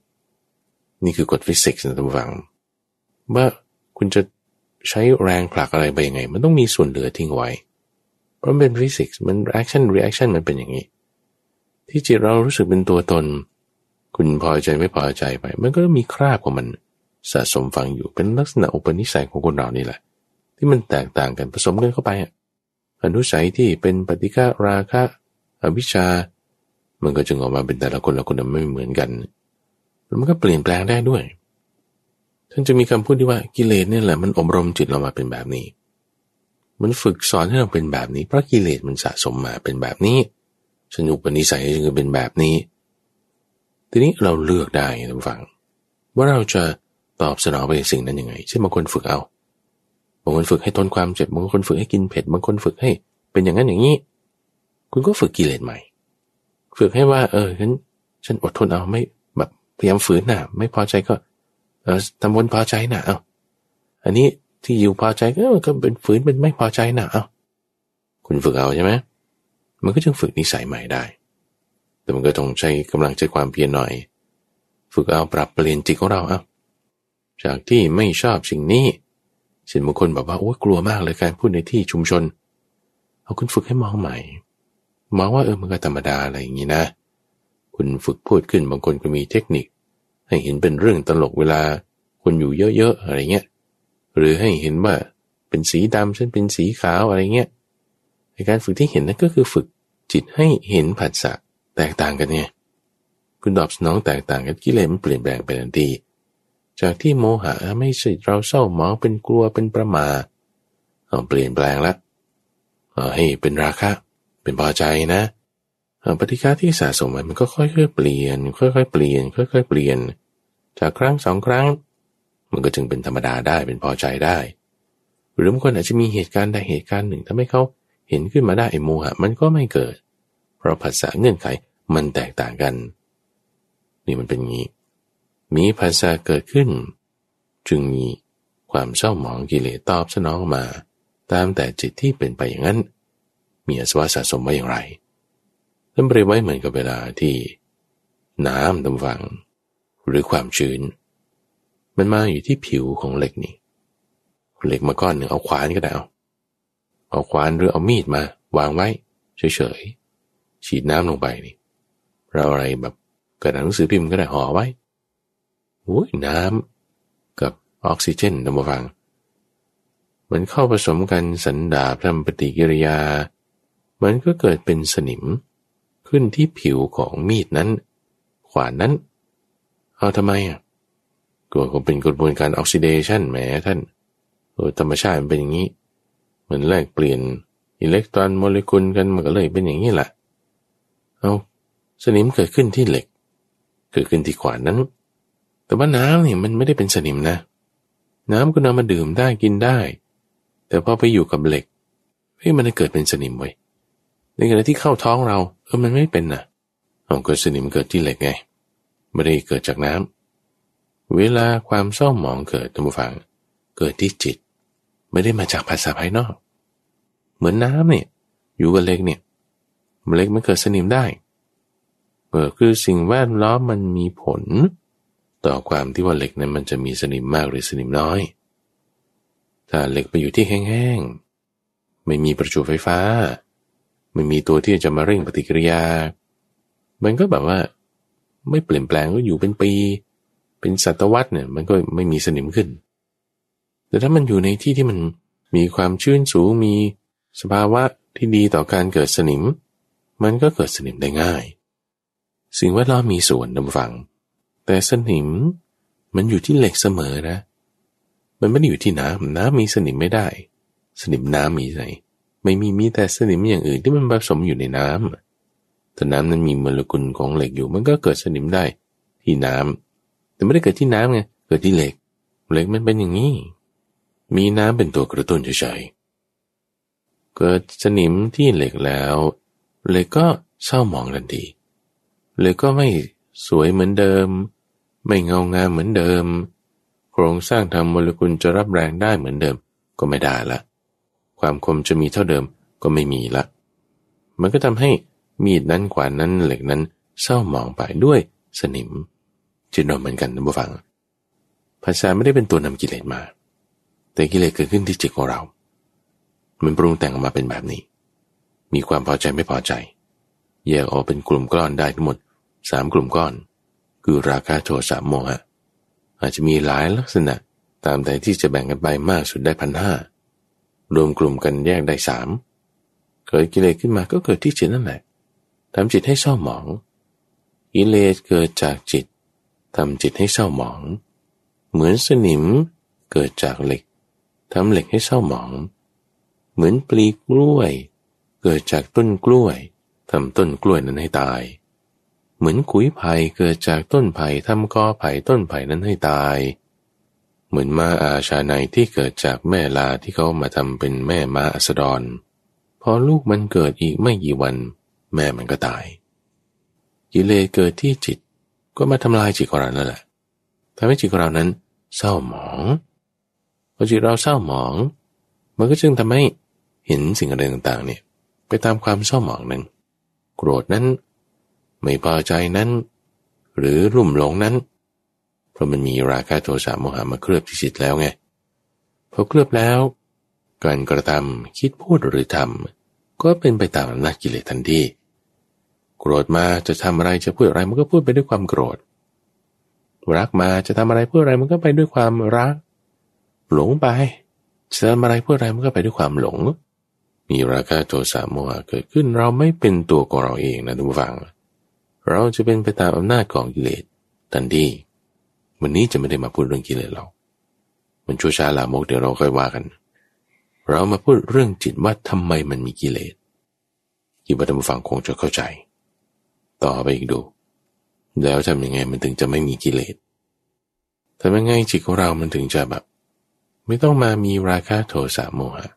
นี่คือกฎฟิสิกส์นะท่านฟัง ว่าคุณจะใช้แรงผลักอะไรไปยังไง มันต้องมีส่วนเหลือทิ้งไว้ เพราะเป็นฟิสิกส์มัน action reaction มันเป็นอย่างนี้ ที่จิตเรารู้สึกเป็นตัวตน คุณพอใจไม่พอใจไป มันก็มีคราบของมันสะสมฝังอยู่เป็นลักษณะอุปนิสัยของคนเรานี่แหละ ที่มันแตกต่างกันผสมกันเข้าไปอนุสัยที่เป็นปฏิฆาราคะ อวิชชา มันก็จึงออกมาเป็นแต่ละคนละคนไม่เหมือนกัน แล้วมันก็เปลี่ยนแปลงได้ด้วยท่านจะมีคำพูดที่ว่ากิเลสเนี่ยแหละมันอบรมจิตเรามาเป็นแบบนี้ มันฝึกสอนให้เราเป็นแบบนี้เพราะกิเลสมันสะสมมาเป็นแบบนี้ฉันอุปนิสัยจึงเป็นแบบนี้ ทีนี้เราเลือกได้ท่านฟัง ว่าเราจะตอบสนองไปสิ่งนั้นยังไงเช่นบางคนฝึกเอาบางคนฝึกให้ทนความเจ็บบางคนฝึกให้กินเผ็ดบางคนฝึกให้ เป็นอย่างนั้นอย่างนี้ คุณก็ฝึกกิเลสใหม่ ฝึกให้ว่า เออฉันฉันอดทนเอาไม่แบบพยายามฝืนน่ะ ไม่พอใจก็ เออทำบนพอใจน่ะเอาอันนี้ที่อยู่พอใจก็ก็เป็นฝืนเป็นไม่พอใจน่ะเอาคุณฝึกเอาใช่ไหมมันก็จึงฝึกนิสัยใหม่ได้ แต่มันก็ต้องใช้กำลังใจความเพียรหน่อย ฝึกเอาปรับเปลี่ยนจิตของเราเอาจากที่ไม่ชอบสิ่งนี้สิ่งบางคนบอกว่าโอ้กลัวมากเลยการพูดในที่ชุมชน เอาคุณฝึกให้มองใหม่ มองว่าเออมันก็ธรรมดาอะไรอย่างนี้นะ คุณฝึกพูดขึ้นบางคนก็มีเทคนิค ให้เห็นเป็นเรื่องตลกเวลาคนอยู่เยอะๆอะไรเงี้ยหรือให้เห็นว่าเป็นสีดำฉันเป็นสีขาวอะไรเงี้ยในการฝึกที่เห็นนั่นก็คือฝึกจิตให้เห็นผัสสะแตกต่างกันไงคุณตอบสนองแตกต่างกันกิเลสมันเปลี่ยนแปลงไปทันทีจากที่โมหะไม่ใช่เราเศร้าหมองเป็นกลัวเป็นประมาเอาเปลี่ยนแปลงละให้เป็นราคะ เป็นพอใจนะปฏิฆาที่สะสมไว้มันก็ค่อยๆเปลี่ยน ค่อยๆเปลี่ยน ค่อย ๆ เปลี่ยน จากครั้งสองครั้ง มันก็จึงเป็นธรรมดาได้เป็นพอใจได้ หรือบางคนอาจจะมีเหตุการณ์ใดเหตุการณ์หนึ่งทำให้เขาเห็นขึ้นมาได้ไอ้โมหะมันก็ไม่เกิด เพราะภาษาเงื่อนไขมันแตกต่างกัน นี่มันเป็นงี้ มีภาษาเกิดขึ้น จึงมีความเศร้าหมองกิเลสตอบสนองมา ตามแต่จิตที่เป็นไปอย่างนั้น มีอาสวะสะสมไว้อย่างไรท่านเปรียบไว้เหมือนกับเวลาที่น้ำตำฝัง หรือความชื้น มันมาอยู่ที่ผิวของเหล็กนี่เหล็กมาก้อนหนึ่งเอาขวานก็ได้เอาเอาขวานหรือเอามีดมาวางไว้เฉยๆฉีดน้ำลงไปนี่เราอะไรแบบกระดาษหนังสือพิมพ์ก็ได้ห่อไว้ไอน้ำกับออกซิเจนท่านผู้ฟัง มันเข้าผสมกันสันดาพทำปฏิกิริยา มันก็เกิดเป็นสนิม ขึ้นที่ผิวของมีดนั้น ขวานนั้น เอาทำไมอะก็คงเป็นกระบวนการออกซิเดชันแหมท่านโดยธรรมชาติมันเป็นอย่างนี้เหมือนแลกเปลี่ยนอิเล็กตรอนโมเลกุลกันมันก็เลยเป็นอย่างนี้แหละเอาสนิมเกิดขึ้นที่เหล็ก เกิดขึ้นที่ขวานนั้น แต่ว่าน้ำเนี่ยมันไม่ได้เป็นสนิมนะ น้ำก็นำมาดื่มได้กินได้ แต่พอไปอยู่กับเหล็กเฮ้ยมันจะเกิดเป็นสนิมไว้ ในขณะที่เข้าท้องเราเออมันไม่เป็นนะเอาเกิดสนิมเกิดที่เหล็กไง ไม่ได้เกิดจากน้ำเวลาความเศร้าหมองเกิดตัมฟัง เกิดที่จิต ไม่ได้มาจากภาษาภายนอก เหมือนน้ำเนี่ยอยู่กับเหล็กเนี่ยเหล็กมันเกิดสนิมได้เออคือสิ่งแวดล้อมมันมีผล ต่อความที่ว่าเหล็กนั้นมันจะมีสนิมมากหรือสนิมน้อย ถ้าเหล็กไปอยู่ที่แห้งๆไม่มีประจุไฟฟ้า ไม่มีตัวที่จะมาเร่งปฏิกิริยา มันก็แบบว่า ไม่เปลี่ยนแปลงก็อยู่เป็นปี เป็นศตวรรษเนี่ย มันก็ไม่มีสนิมขึ้น แต่ถ้ามันอยู่ในที่ที่มันมีความชื้นสูงมีสภาวะที่ดีต่อการเกิดสนิม มันก็เกิดสนิมได้ง่าย สิ่งแวดล้อมมีส่วนนำฝัง แต่สนิมมันอยู่ที่เหล็กเสมอนะ มันไม่ได้อยู่ที่น้ำน้ำมีสนิมไม่ได้ สนิมน้ำมีไหน ไม่มีมีแต่สนิมอย่างอื่นที่มันผสมอยู่ในน้ำแต่น้ำนั้นมีโมเลกุลของเหล็กอยู่ มันก็เกิดสนิมได้ที่น้ำแต่ไม่ได้เกิดที่น้ำไงเกิดที่เหล็ก เหล็กมันเป็นอย่างนี้ มีน้ำเป็นตัวกระตุ้นเฉยๆเกิดสนิมที่เหล็กแล้วเหล็กก็เศร้าหมองทันทีเหล็กก็ไม่สวยเหมือนเดิม ไม่เงางามเหมือนเดิม โครงสร้างทางโมเลกุลจะรับแรงได้เหมือนเดิมก็ไม่ได้ละ ความคมจะมีเท่าเดิมก็ไม่มีละ มันก็ทำให้มีดนั้นกว่านั้นเหล็กนั้นเศร้าหมองไปด้วยสนิมจิตเราเหมือนกันนะผู้ฟังภาษาไม่ได้เป็นตัวนำกิเลสมา แต่กิเลสเกิดขึ้นที่จิตของเรา มันปรุงแต่งออกมาเป็นแบบนี้ มีความพอใจไม่พอใจ แยกออกเป็นกลุ่มก้อนได้ทั้งหมดสามกลุ่มก้อน คือราคาโทสะโมหะอาจจะมีหลายลักษณะตามแต่ที่จะแบ่งกันไปมากสุดได้พันห้า รวมกลุ่มกันแยกได้สามเกิดกิเลสขึ้นมาก็เกิดที่จิตนั่นแหละทำจิตให้เศร้าหมองกิเลสเกิดจากจิตทำจิตให้เศร้าหมอง เหมือนสนิมเกิดจากเหล็กทำเหล็กให้เศร้าหมอง เหมือนปลีกล้วย เกิดจากต้นกล้วยทำต้นกล้วยนั้นให้ตาย เหมือนขุยไผ่เกิดจากต้นไผ่ทำกอไผ่ต้นไผ่นั้นให้ตาย เหมือนม้าอาชาในที่เกิดจากแม่ลาที่เขามาทำเป็นแม่ม้าอัสดร พอลูกมันเกิดอีกไม่กี่วัน แม่มันก็ตาย กิเลสเกิดที่จิตก็มาทำลายจิตของเรานั่นแหละทำให้จิตของเรานั้น เศร้าหมองพอจิตเราเศร้าหมอง มันก็จึงทำให้เห็นสิ่งอะไรต่างๆ เนี่ย ไปตามความเศร้าหมองนั้น โกรธนั้น ไม่พอใจนั้น หรือรุ่มหลงนั้น เพราะมันมีราคะโทสะโมหะมาเคลือบที่จิตแล้วไงพอเคลือบแล้ว การกระทำคิดพูดหรือทำก็เป็นไปตามอำนาจกิเลสทันทีโกรธมาจะทำอะไรจะพูดอะไรมันก็พูดไปด้วยความโกรธ รักมาจะทำอะไรพูดอะไรมันก็ไปด้วยความรัก หลงไปจะทำอะไรพูดอะไรมันก็ไปด้วยความหลง มีราคะโทสะโมหะเกิดขึ้นเราไม่เป็นตัวของเราเองนะทุกฝัง เราจะเป็นไปตามอำนาจของกิเลสทันที วันนี้จะไม่ได้มาพูดเรื่องกิเลสเรา มันชั่วช้าลามกเดี๋ยวเราค่อยว่ากัน เรามาพูดเรื่องจิตว่าทำไมมันมีกิเลสคิดว่าท่านฟังคงจะเข้าใจ ต่อไปอีกดู แล้วทำยังไงมันถึงจะไม่มีกิเลสทำยังไงจิตของเรามันถึงจะแบบ ไม่ต้องมามีราคะโทสะโมหะ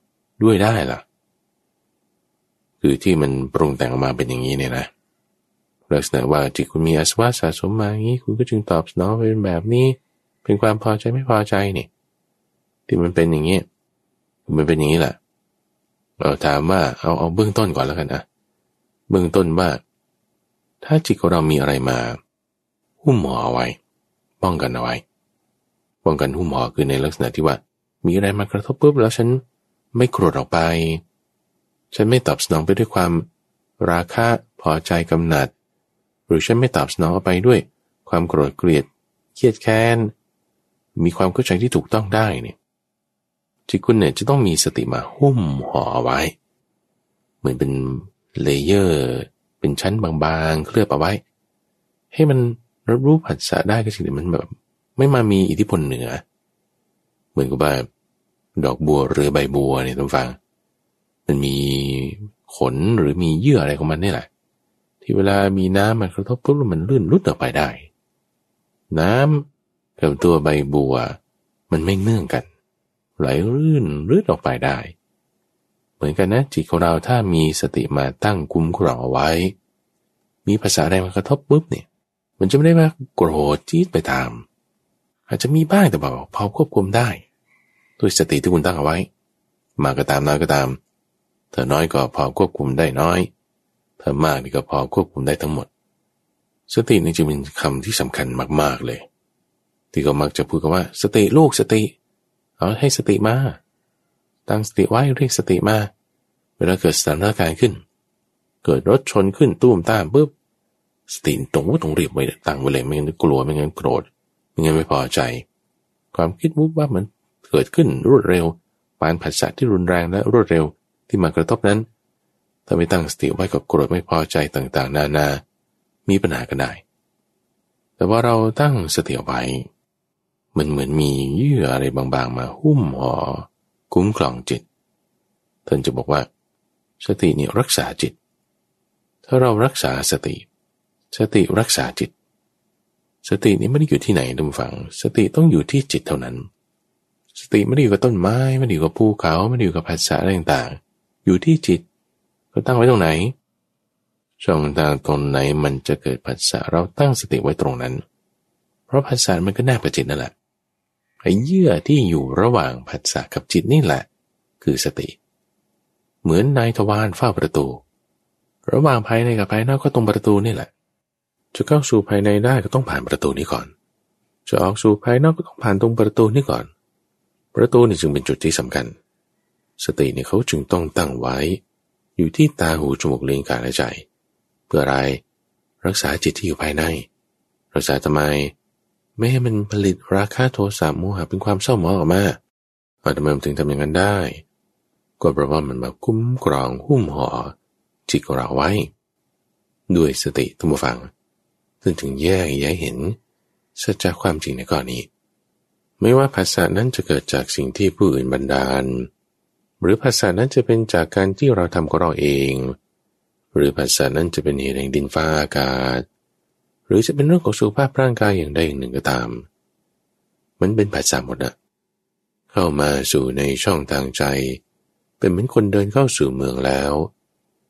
ด้วยได้ล่ะ คือที่มันปรุงแต่งมาเป็นอย่างนี้เนี่ยนะ ลักษณะว่าจิตคุณมีอาสวะสะสมมาอย่างนี้คุณก็จึงตอบสนองเป็นแบบนี้ เป็นความพอใจไม่พอใจนี่ที่มันเป็นอย่างนี้มันเป็นอย่างนี้แหละเราถามว่าเอาเอาเบื้องต้นก่อนแล้วกันนะเบื้องต้นว่า ถ้าจิตของเรามีอะไรมาหุ้มห่อเอาไว้ ป้องกันเอาไว้ ป้องกันหุ้มห่อคือในลักษณะที่ว่า มีอะไรมากระทบปุ๊บแล้วฉันไม่โกรธออกไป ฉันไม่ตอบสนองไปด้วยความราคะพอใจกำหนัด หรือฉันไม่ตอบสนองไปด้วย ความโกรธเกลียด เครียดแค้น มีความเข้าใจที่ถูกต้องได้เนี่ยจิตคุณเนี่ยจะต้องมีสติมาหุ้มห่อไว้ เหมือนเป็นเลเยอร์ เป็นชั้นบางๆ เคลือบเอาไว้ ให้มันรับรู้ผัสสะได้ก็สิ่งที่มันแบบ ไม่มามีอิทธิพลเหนือ เหมือนกับแบบดอกบัวหรือใบบัวเนี่ยท่านฟัง มันมีขนหรือมีเยื่ออะไรของมันนี่แหละ ที่เวลามีน้ำมันกระทบปุ๊บมันลื่นลุดออกไปได้ น้ำกับตัวใบบัว มันไม่เนื่องกัน ไหลลื่นลื่นออกไปได้ เหมือนกันนะจิตของเราถ้ามีสติมาตั้งคุ้มครองเอาไว้ มีภาษาอะไรมากระทบปุ๊บเนี่ย มันจะไม่ได้ว่าโกรธจี๊ดไปตาม อาจจะมีบ้างแต่บอกพอควบคุมได้ด้วยสติที่คุณตั้งเอาไว้ มาก็ตามน้อยก็ตามถ้าน้อยก็พอควบคุมได้น้อย ถ้ามากนี่ก็พอควบคุมได้ทั้งหมด สตินี่จึงเป็นคำที่สำคัญมาก ๆเลย ที่ก็มักจะพูดกันว่า สติลูกสติ เอาให้สติมา ตั้งสติไว้เรียกสติมา เวลาเกิดสถานการณ์ขึ้น เกิดรถชนขึ้นตุ้มตามปุ๊บสติตรงว่าตรงเรียบไว้ตั้งไว้เลยไม่งั้นกลัวไม่งั้นโกรธไม่งั้นไม่พอใจ ความคิดวุบว่ามันเกิดขึ้นรวดเร็วปานผัสสะที่รุนแรงและรวดเร็วที่มากระทบนั้น ถ้าไม่ตั้งสติไว้กับโกรธไม่พอใจต่างๆ นานา มีปัญหากันได้ แต่ว่าเราตั้งสติไว้ มันเหมือนมีเยื่ออะไรบางๆ มาหุ้มห่อคุ้มครองจิต ท่านจะบอกว่า สตินี่รักษาจิต ถ้าเรารักษาสติ สติรักษาจิต สตินี้ไม่ได้อยู่ที่ไหนทุกฝัง สติต้องอยู่ที่จิตเท่านั้น สติไม่ได้อยู่กับต้นไม้ไม่ได้อยู่กับภูเขาไม่ได้อยู่กับภาษาอะไรต่างๆ อยู่ที่จิต เราตั้งไว้ตรงไหน ช่องทางตรงไหนมันจะเกิดผัสสะเราตั้งสติไว้ตรงนั้น เพราะผัสสะมันก็แนบกับจิตนั่นแหละไอ้เยื่อที่อยู่ระหว่างผัสสะกับจิตนี่แหละ คือสติ เหมือนนายทวารเฝ้าประตู ระหว่างภายในกับภายนอกก็ตรงประตูนี่แหละ จะเข้าสู่ภายในได้ก็ต้องผ่านประตูนี้ก่อน จะออกสู่ภายนอกก็ต้องผ่านตรงประตูนี้ก่อน ประตูนี่จึงเป็นจุดที่สำคัญ สติเนี่ยเขาจึงต้องตั้งไว้ อยู่ที่ตาหูจมูกลิ้นกายและใจ เพื่ออะไร รักษาจิตที่อยู่ภายใน รักษาทำไม ไม่ให้มันผลิตราคะโทสะโมหะเป็นความเศร้าหมองออกมาเอาทำไมมันถึงทำอย่างนั้นได้ ก็เพราะว่ามันมาคุ้มกรองหุ้มห่อจิตของเราไว้ ด้วยสติทุกฝังซึ่งถึงแยกแยะเห็นสัจความจริงในก้อนนี้ไม่ว่าภาษานั้นจะเกิดจากสิ่งที่ผู้อื่นบันดาล หรือภาษานั้นจะเป็นจากการที่เราทำของเราเอง หรือภาษานั้นจะเป็นเหตุแห่งดินฟ้าอากาศ หรือจะเป็นเรื่องของสุขภาพร่างกายอย่างใดอย่างหนึ่งก็ตาม มันเป็นภาษาหมดอะเข้ามาสู่ในช่องทางใจ เป็นเหมือนคนเดินเข้าสู่เมืองแล้ว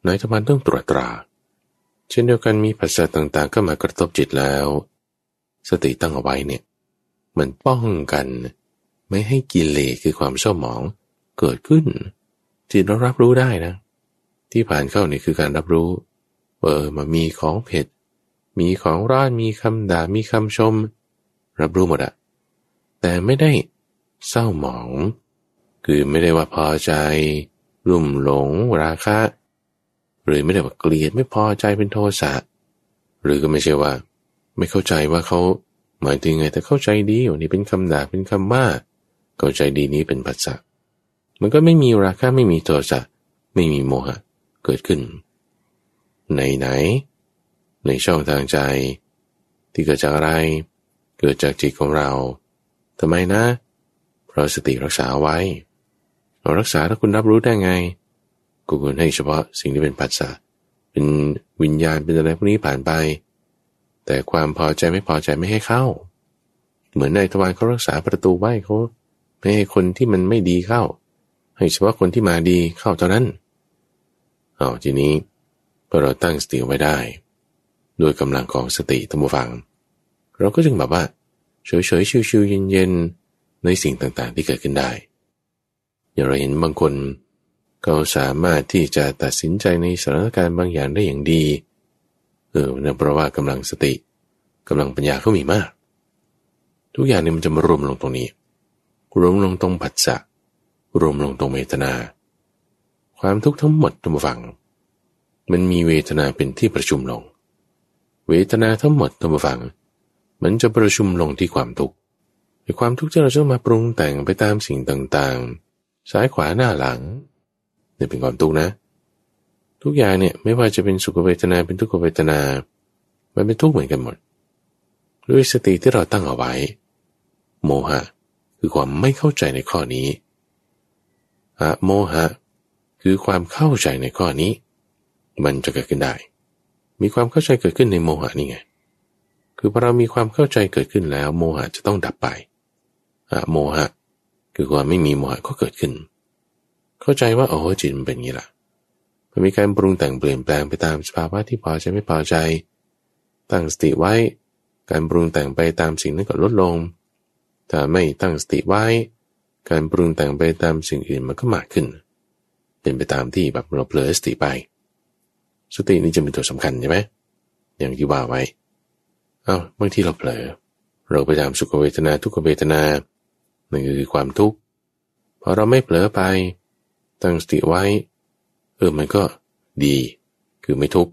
นายธรรมต้องตรวจตรา เช่นเดียวกันมีภาษาต่างๆ ก็มากระทบจิตแล้ว สติตั้งเอาไว้เนี่ยมันป้องกัน ไม่ให้กิเลสคือความเศร้าหมอง เกิดขึ้น จิตเรารับรู้ได้นะ ที่ผ่านเข้านี่คือการรับรู้เออมามีของเผ็ด มีของร้อนมีคำด่ามีคำชม รับรู้หมดอะแต่ไม่ได้เศร้าหมอง คือไม่ได้ว่าพอใจ รุ่มหลงราคะ หรือไม่ได้ว่าเกลียดไม่พอใจเป็นโทสะหรือก็ไม่ใช่ว่า ไม่เข้าใจว่าเขาหมายถึงไงแต่เข้าใจดีว่นี่เป็นคำด่าเป็นคำว่าเข้าใจดีนี้เป็นภาษา มันก็ไม่มีราคะไม่มีโทสะไม่มีโมหะเกิดขึ้น ในไหน ในช่องทางใจ ที่เกิดจากอะไร เกิดจากจิตของเราทำไมนะ เพราะสติรักษาไว้เรารักษาถ้าคุณรับรู้ได้ไงกูควรให้เฉพาะสิ่งที่เป็นปัจจัยเป็นวิญญาณเป็นอะไรพวกนี้ผ่านไป แต่ความพอใจไม่พอใจไม่ให้เข้า เหมือนในทวารเขารักษาประตูไว้เขาไม่ให้คนที่มันไม่ดีเข้า ให้เฉพาะคนที่มาดีเข้าเท่านั้นเอาทีนี้พอเราตั้งสติไว้ได้ ด้วยกำลังของสติธรรมฟัง เราก็จึงแบบว่าเฉยๆชิวๆเย็นๆในสิ่งต่างๆที่เกิดขึ้นได้ อย่างเราเห็นบางคนเขาสามารถที่จะตัดสินใจในสถานการณ์บางอย่างได้อย่างดีเออเนื่องเพราะว่ากำลังสติกำลังปัญญาเขามีมาก ทุกอย่างนี่มันจะมารวมลงตรงนี้ รวมลงตรงปัจจะ รวมลงตรงเวทนา ความทุกข์ทั้งหมดทุกฝัง มันมีเวทนาเป็นที่ประชุมลง เวทนาทั้งหมดทุกฝัง มันจะประชุมลงที่ความทุกข์ความทุกข์ที่เราจะมาปรุงแต่งไปตามสิ่งต่างๆ ซ้ายขวาหน้าหลังเนี่ยเป็นความทุกข์นะ ทุกอย่างเนี่ยไม่ว่าจะเป็นสุขเวทนาเป็นทุกขเวทนา มันเป็นทุกข์เหมือนกันหมด ด้วยสติที่เราตั้งเอาไว้ โมหะคือความไม่เข้าใจในข้อนี้ อโมหะ คือความเข้าใจในข้อนี้ มันจะเกิดขึ้นได้ มีความเข้าใจเกิดขึ้นในโมหะนี่ไง คือพอเรามีความเข้าใจเกิดขึ้นแล้ว โมหะจะต้องดับไปอโมหะ คือความไม่มีโมหะก็เกิดขึ้น เข้าใจว่าโอ้จิตมันเป็นอย่างนี้ละมันมีการปรุงแต่งเปลี่ยนแปลงไปตามสภาวะที่พอใจไม่พอใจ ตั้งสติไว้ การปรุงแต่งไปตามสิ่งนั้นก็ลดลง ถ้าไม่ตั้งสติไว้ การปรุงแต่งไปตามสิ่งอื่นมันก็มากขึ้น เป็นไปตามที่แบบเราเผลอสติไป สตินี่จะเป็นตัวสำคัญใช่ไหมอย่างที่ว่าไว้เอา้าบางทีเราเผลอ เราไปตามสุขเวทนาทุกขเวทนานั่นคือความทุกข์พอเราไม่เผลอไป ตั้งสติไว้ เออมันก็ดี คือไม่ทุกข์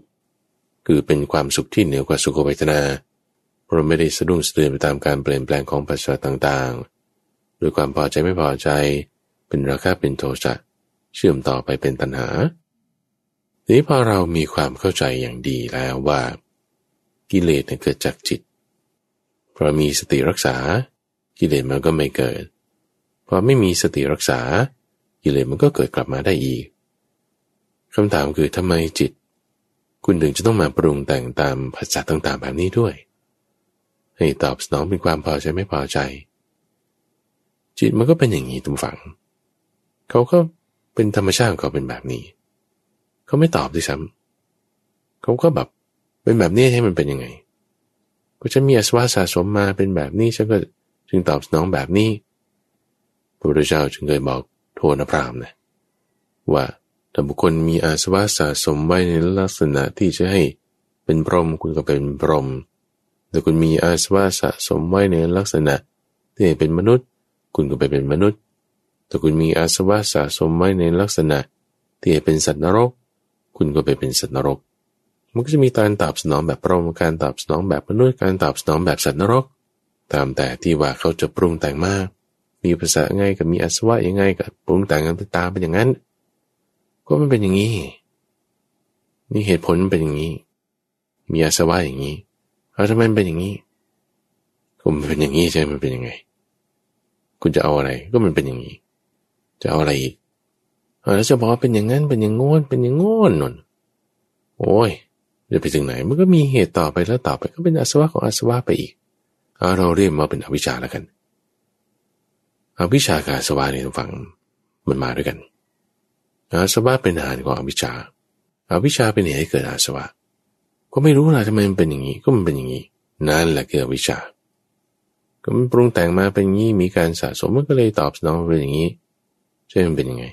คือเป็นความสุขที่เหนือกว่าสุขเวทนาเพราะไม่ได้สะดุ้งสะเตือนไปตามการเปลี่ยนแปลงของปัจจัยต่างๆ ด้วยความพอใจไม่พอใจ เป็นราคะเป็นโทสะเชื่อมต่อไปเป็นตัณหาทีนี้พอเรามีความเข้าใจอย่างดีแล้วว่า กิเลสเกิดจากจิตพอมีสติรักษา กิเลสมันก็ไม่เกิดพอไม่มีสติรักษา กิเลสมันก็เกิดกลับมาได้อีกคำถามคือทำไมจิต คุณถึงจะต้องมาปรุงแต่งตามภาษาต่างๆแบบนี้ด้วย ให้ตอบสนองเป็นความพอใจไม่พอใจ จิตมันก็เป็นอย่างนี้ทุกฝัง เขาก็เป็นธรรมชาติของเขาเป็นแบบนี้ เขาไม่ตอบด้วยซ้ำเขาก็แบบเป็นแบบนี้ให้มันเป็นยังไง ก็จะมีอสวาสะสมมาเป็นแบบนี้ฉันก็จึงตอบสนองแบบนี้พระพุทธเจ้าจึงเคยบอกโทนพรามนะว่าถ้าบุคคลมีอาสวะสะสมไว้ในลักษณะที่จะให้เป็นพรหมคุณก็เป็นพรหมแต่คุณมีอาสวะสะสมไว้ในลักษณะที่เป็นมนุษย์ คุณก็ไปเป็นมนุษย์ ถ้าคุณมีอาสวะสะสมไว้ในลักษณะที่เป็นสัตว์นรก คุณก็ไปเป็นสัตว์นรก มันก็จะมีการตอบสนองแบบพรหมการตอบสนองแบบมนุษย์การตอบสนองแบบสัตว์นรก ตามแต่ที่ว่าเขาจะปรุงแต่งมาก มีภาษาไงกับมีอาสวะยังไงกับปรุงแต่งกันตามเป็นอย่างนั้น ก็มันเป็นอย่างนี้ นี่เหตุผลมันเป็นอย่างนี้ มีอาสวะอย่างนี้เอาทำไมมันเป็นอย่างนี้ก็มันเป็นอย่างนี้ใช่มันเป็นยังไง คุณจะเอาอะไร ก็มันเป็นอย่างนี้ จะเอาอะไรอีกแล้วจะบอกว่าเป็นอย่างนั้นเป็นอย่างงอนเป็นอย่างงอนนนโอ้ยจะไปถึงไหน มันก็มีเหตุต่อไปแล้วต่อไป ก็เป็นอาสวะของอาสวะไปอีกเอาเราเรียกมาเป็นอวิชชาแล้วกันอวิชชากับอาสวะนี่ทุกฝั่งมันมาด้วยกันอาสวะเป็นอาหารของอวิชชาอาวิชชาเป็นเหตุให้เกิดอาสวะ ก็ไม่รู้ล่ะทำไมมันเป็นอย่างนี้ ก็มันเป็นอย่างนี้ นั่นแหละคืออวิชชา ก็มันปรุงแต่งมาเป็นงี้มีการสะสมมันก็เลยตอบสนองเป็นอย่างนี้ใช่มันเป็นยังไง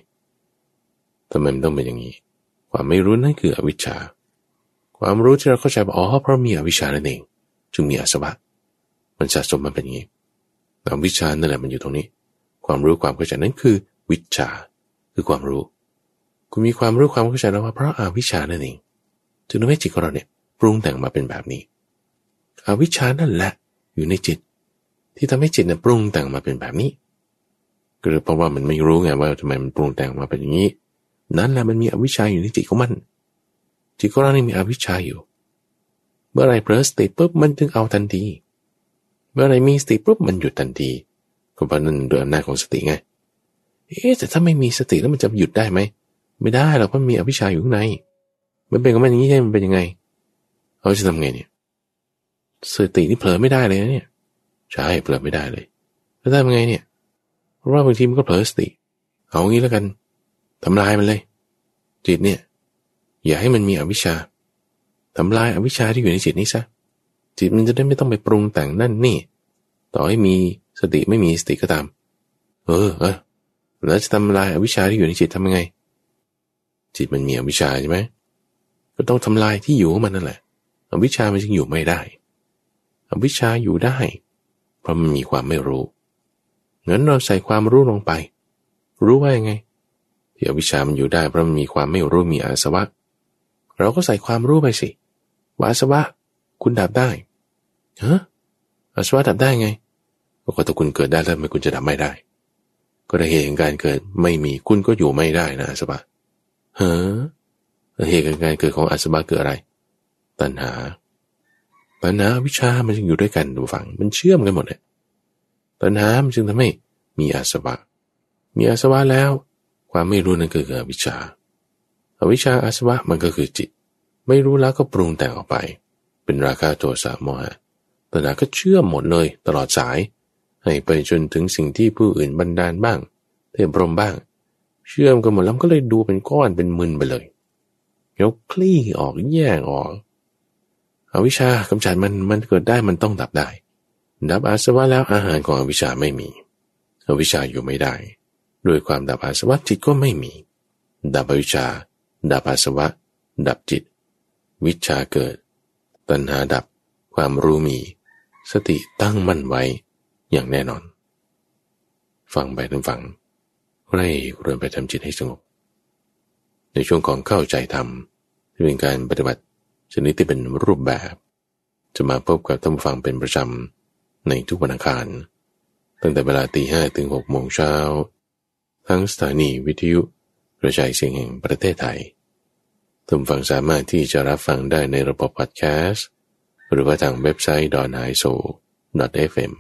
ทำไมมันต้องเป็นอย่างนี้ ความไม่รู้นั่นคืออวิชชา ความรู้ที่เราเข้าใจว่าอ๋อเพราะมีอวิชชานั่นเอง จึงมีอาสวะ มันสะสมมาเป็นอย่างนี้อวิชชานั่นแหละมันอยู่ตรงนี้ ความรู้ความเข้าใจนั้นคือ วิชา คือความรู้ คุณมีความรู้ความเข้าใจแล้วว่าเพราะอาวิชชานั่นเองจึงทำให้จิตของเราเนี่ยปรุงแต่งมาเป็นแบบนี้ อวิชชานั่นแหละอยู่ในจิต ที่ทำให้จิตเนี่ยปรุงแต่งมาเป็นแบบนี้ก็เพราะว่ามันไม่รู้ไงว่าทำไมมันปรุงแต่งมาเป็นอย่างนี้ นั้นแหละมันมีอวิชชาอยู่ในจิตของมัน จิตของเรานี่มีอวิชชาอยู่ เมื่อไรเพลสติปุ๊บมันจึงเอาทันที เมื่อไรมีสติปุ๊บมันหยุดทันทีก็เพราะนั่นโดยอำนาจของสติไง เอ๊แต่ถ้าไม่มีสติแล้วมันจะหยุดได้ไหม ไม่ได้หรอกเพราะมีอวิชชาอยู่ข้างใน มันเป็นของมันอย่างนี้ใช่มันเป็นยังไงเขาจะทำไงเนี่ย สตินี่เผลอไม่ได้เลยนะเนี่ย ใช่เผลอไม่ได้เลยแล้วทำไงเนี่ย เพราะว่าบางทีมันก็เผลอสติ เอางี้แล้วกันทำลายมันเลย จิตเนี่ย อย่าให้มันมีอวิชชาทำลายอวิชชาที่อยู่ในจิตนี้ซะจิตมันจะได้ไม่ต้องไปปรุงแต่งนั่นนี่ ต่อให้มีสติไม่มีสติก็ตาม เออเออแล้วจะทำลายอวิชชาที่อยู่ในจิตทำยังไง จิตมันมีอวิชชาใช่ไหมก็ต้องทำลายที่อยู่ของมันนั่นแหละอวิชชามันจึงอยู่ไม่ได้อวิชชาอยู่ได้ เพราะมันมีความไม่รู้งั้นเราใส่ความรู้ลงไป รู้ว่ายังไงที่อวิชชามันอยู่ได้เพราะมันมีความไม่รู้มีอาสวะ เราก็ใส่ความรู้ไปสิว่าอาสวะ คุณดับได้ฮะอาสวะดับได้ไงก็ถ้าคุณเกิดได้แล้วทำไมคุณจะดับไม่ได้ ก็ได้เหตุการเกิดไม่มีคุณก็อยู่ไม่ได้นะอาสวะเฮ้อเหตุการเกิดของอาสวะเกิดอะไร ตัณหา ตัณหาวิชามันจึงอยู่ด้วยกันดูฟัง มันเชื่อมกันหมดเลยตัณหามันจึงทำให้มีอาสวะ มีอาสวะแล้ว ความไม่รู้นั่นก็คืออวิชชาอวิชชาอาสวะมันก็คือจิต ไม่รู้แล้วก็ปรุงแต่งออกไป เป็นราคาโทสะโมหะตัณหาก็เชื่อมหมดเลยตลอดสาย ให้ไปจนถึงสิ่งที่ผู้อื่นบันดาลบ้าง เทพรมบ้าง เชื่อมกันหมดแล้วก็เลยดูเป็นก้อนเป็นมึนไปเลย ยกคลี่ออกแยกออก อวิชากำจัดมันมันเกิดได้มันต้องดับได้ ดับอาสวะแล้วอาหารของอวิชาไม่มี อวิชาอยู่ไม่ได้ ด้วยความดับอาสวะจิตก็ไม่มี ดับอวิชา ดับอาสวะ ดับจิต วิชาเกิด ตัณหาดับ ความรู้มี สติตั้งมั่นไว้อย่างแน่นอน ฟังไปทั้งฟังไร่เริ่มไปทำจิตให้สงบ ในช่วงของเข้าใจธรรมที่เป็นการปฏิบัติ ชนิดที่เป็นรูปแบบ จะมาพบกับท่านฟังเป็นประจำในทุกวันอังคาร ตั้งแต่เวลาตีห้ถึงหกโมงเช้า ทั้งสถานีวิทยุกระจายเสียงแห่งประเทศไทยทุกฟังสามารถที่จะรับฟังได้ในระบบพอดแคสต์หรือว่าทางเว็บไซต์ดอนไอโซ .fm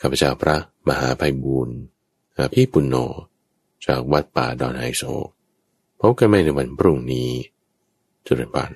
ข้าพเจ้าพระมหาภัยบูรณ์อาภีปุณโญจากวัดป่าดอนไอโซพบกันใหม่ในวันพรุ่งนี้จุลปาน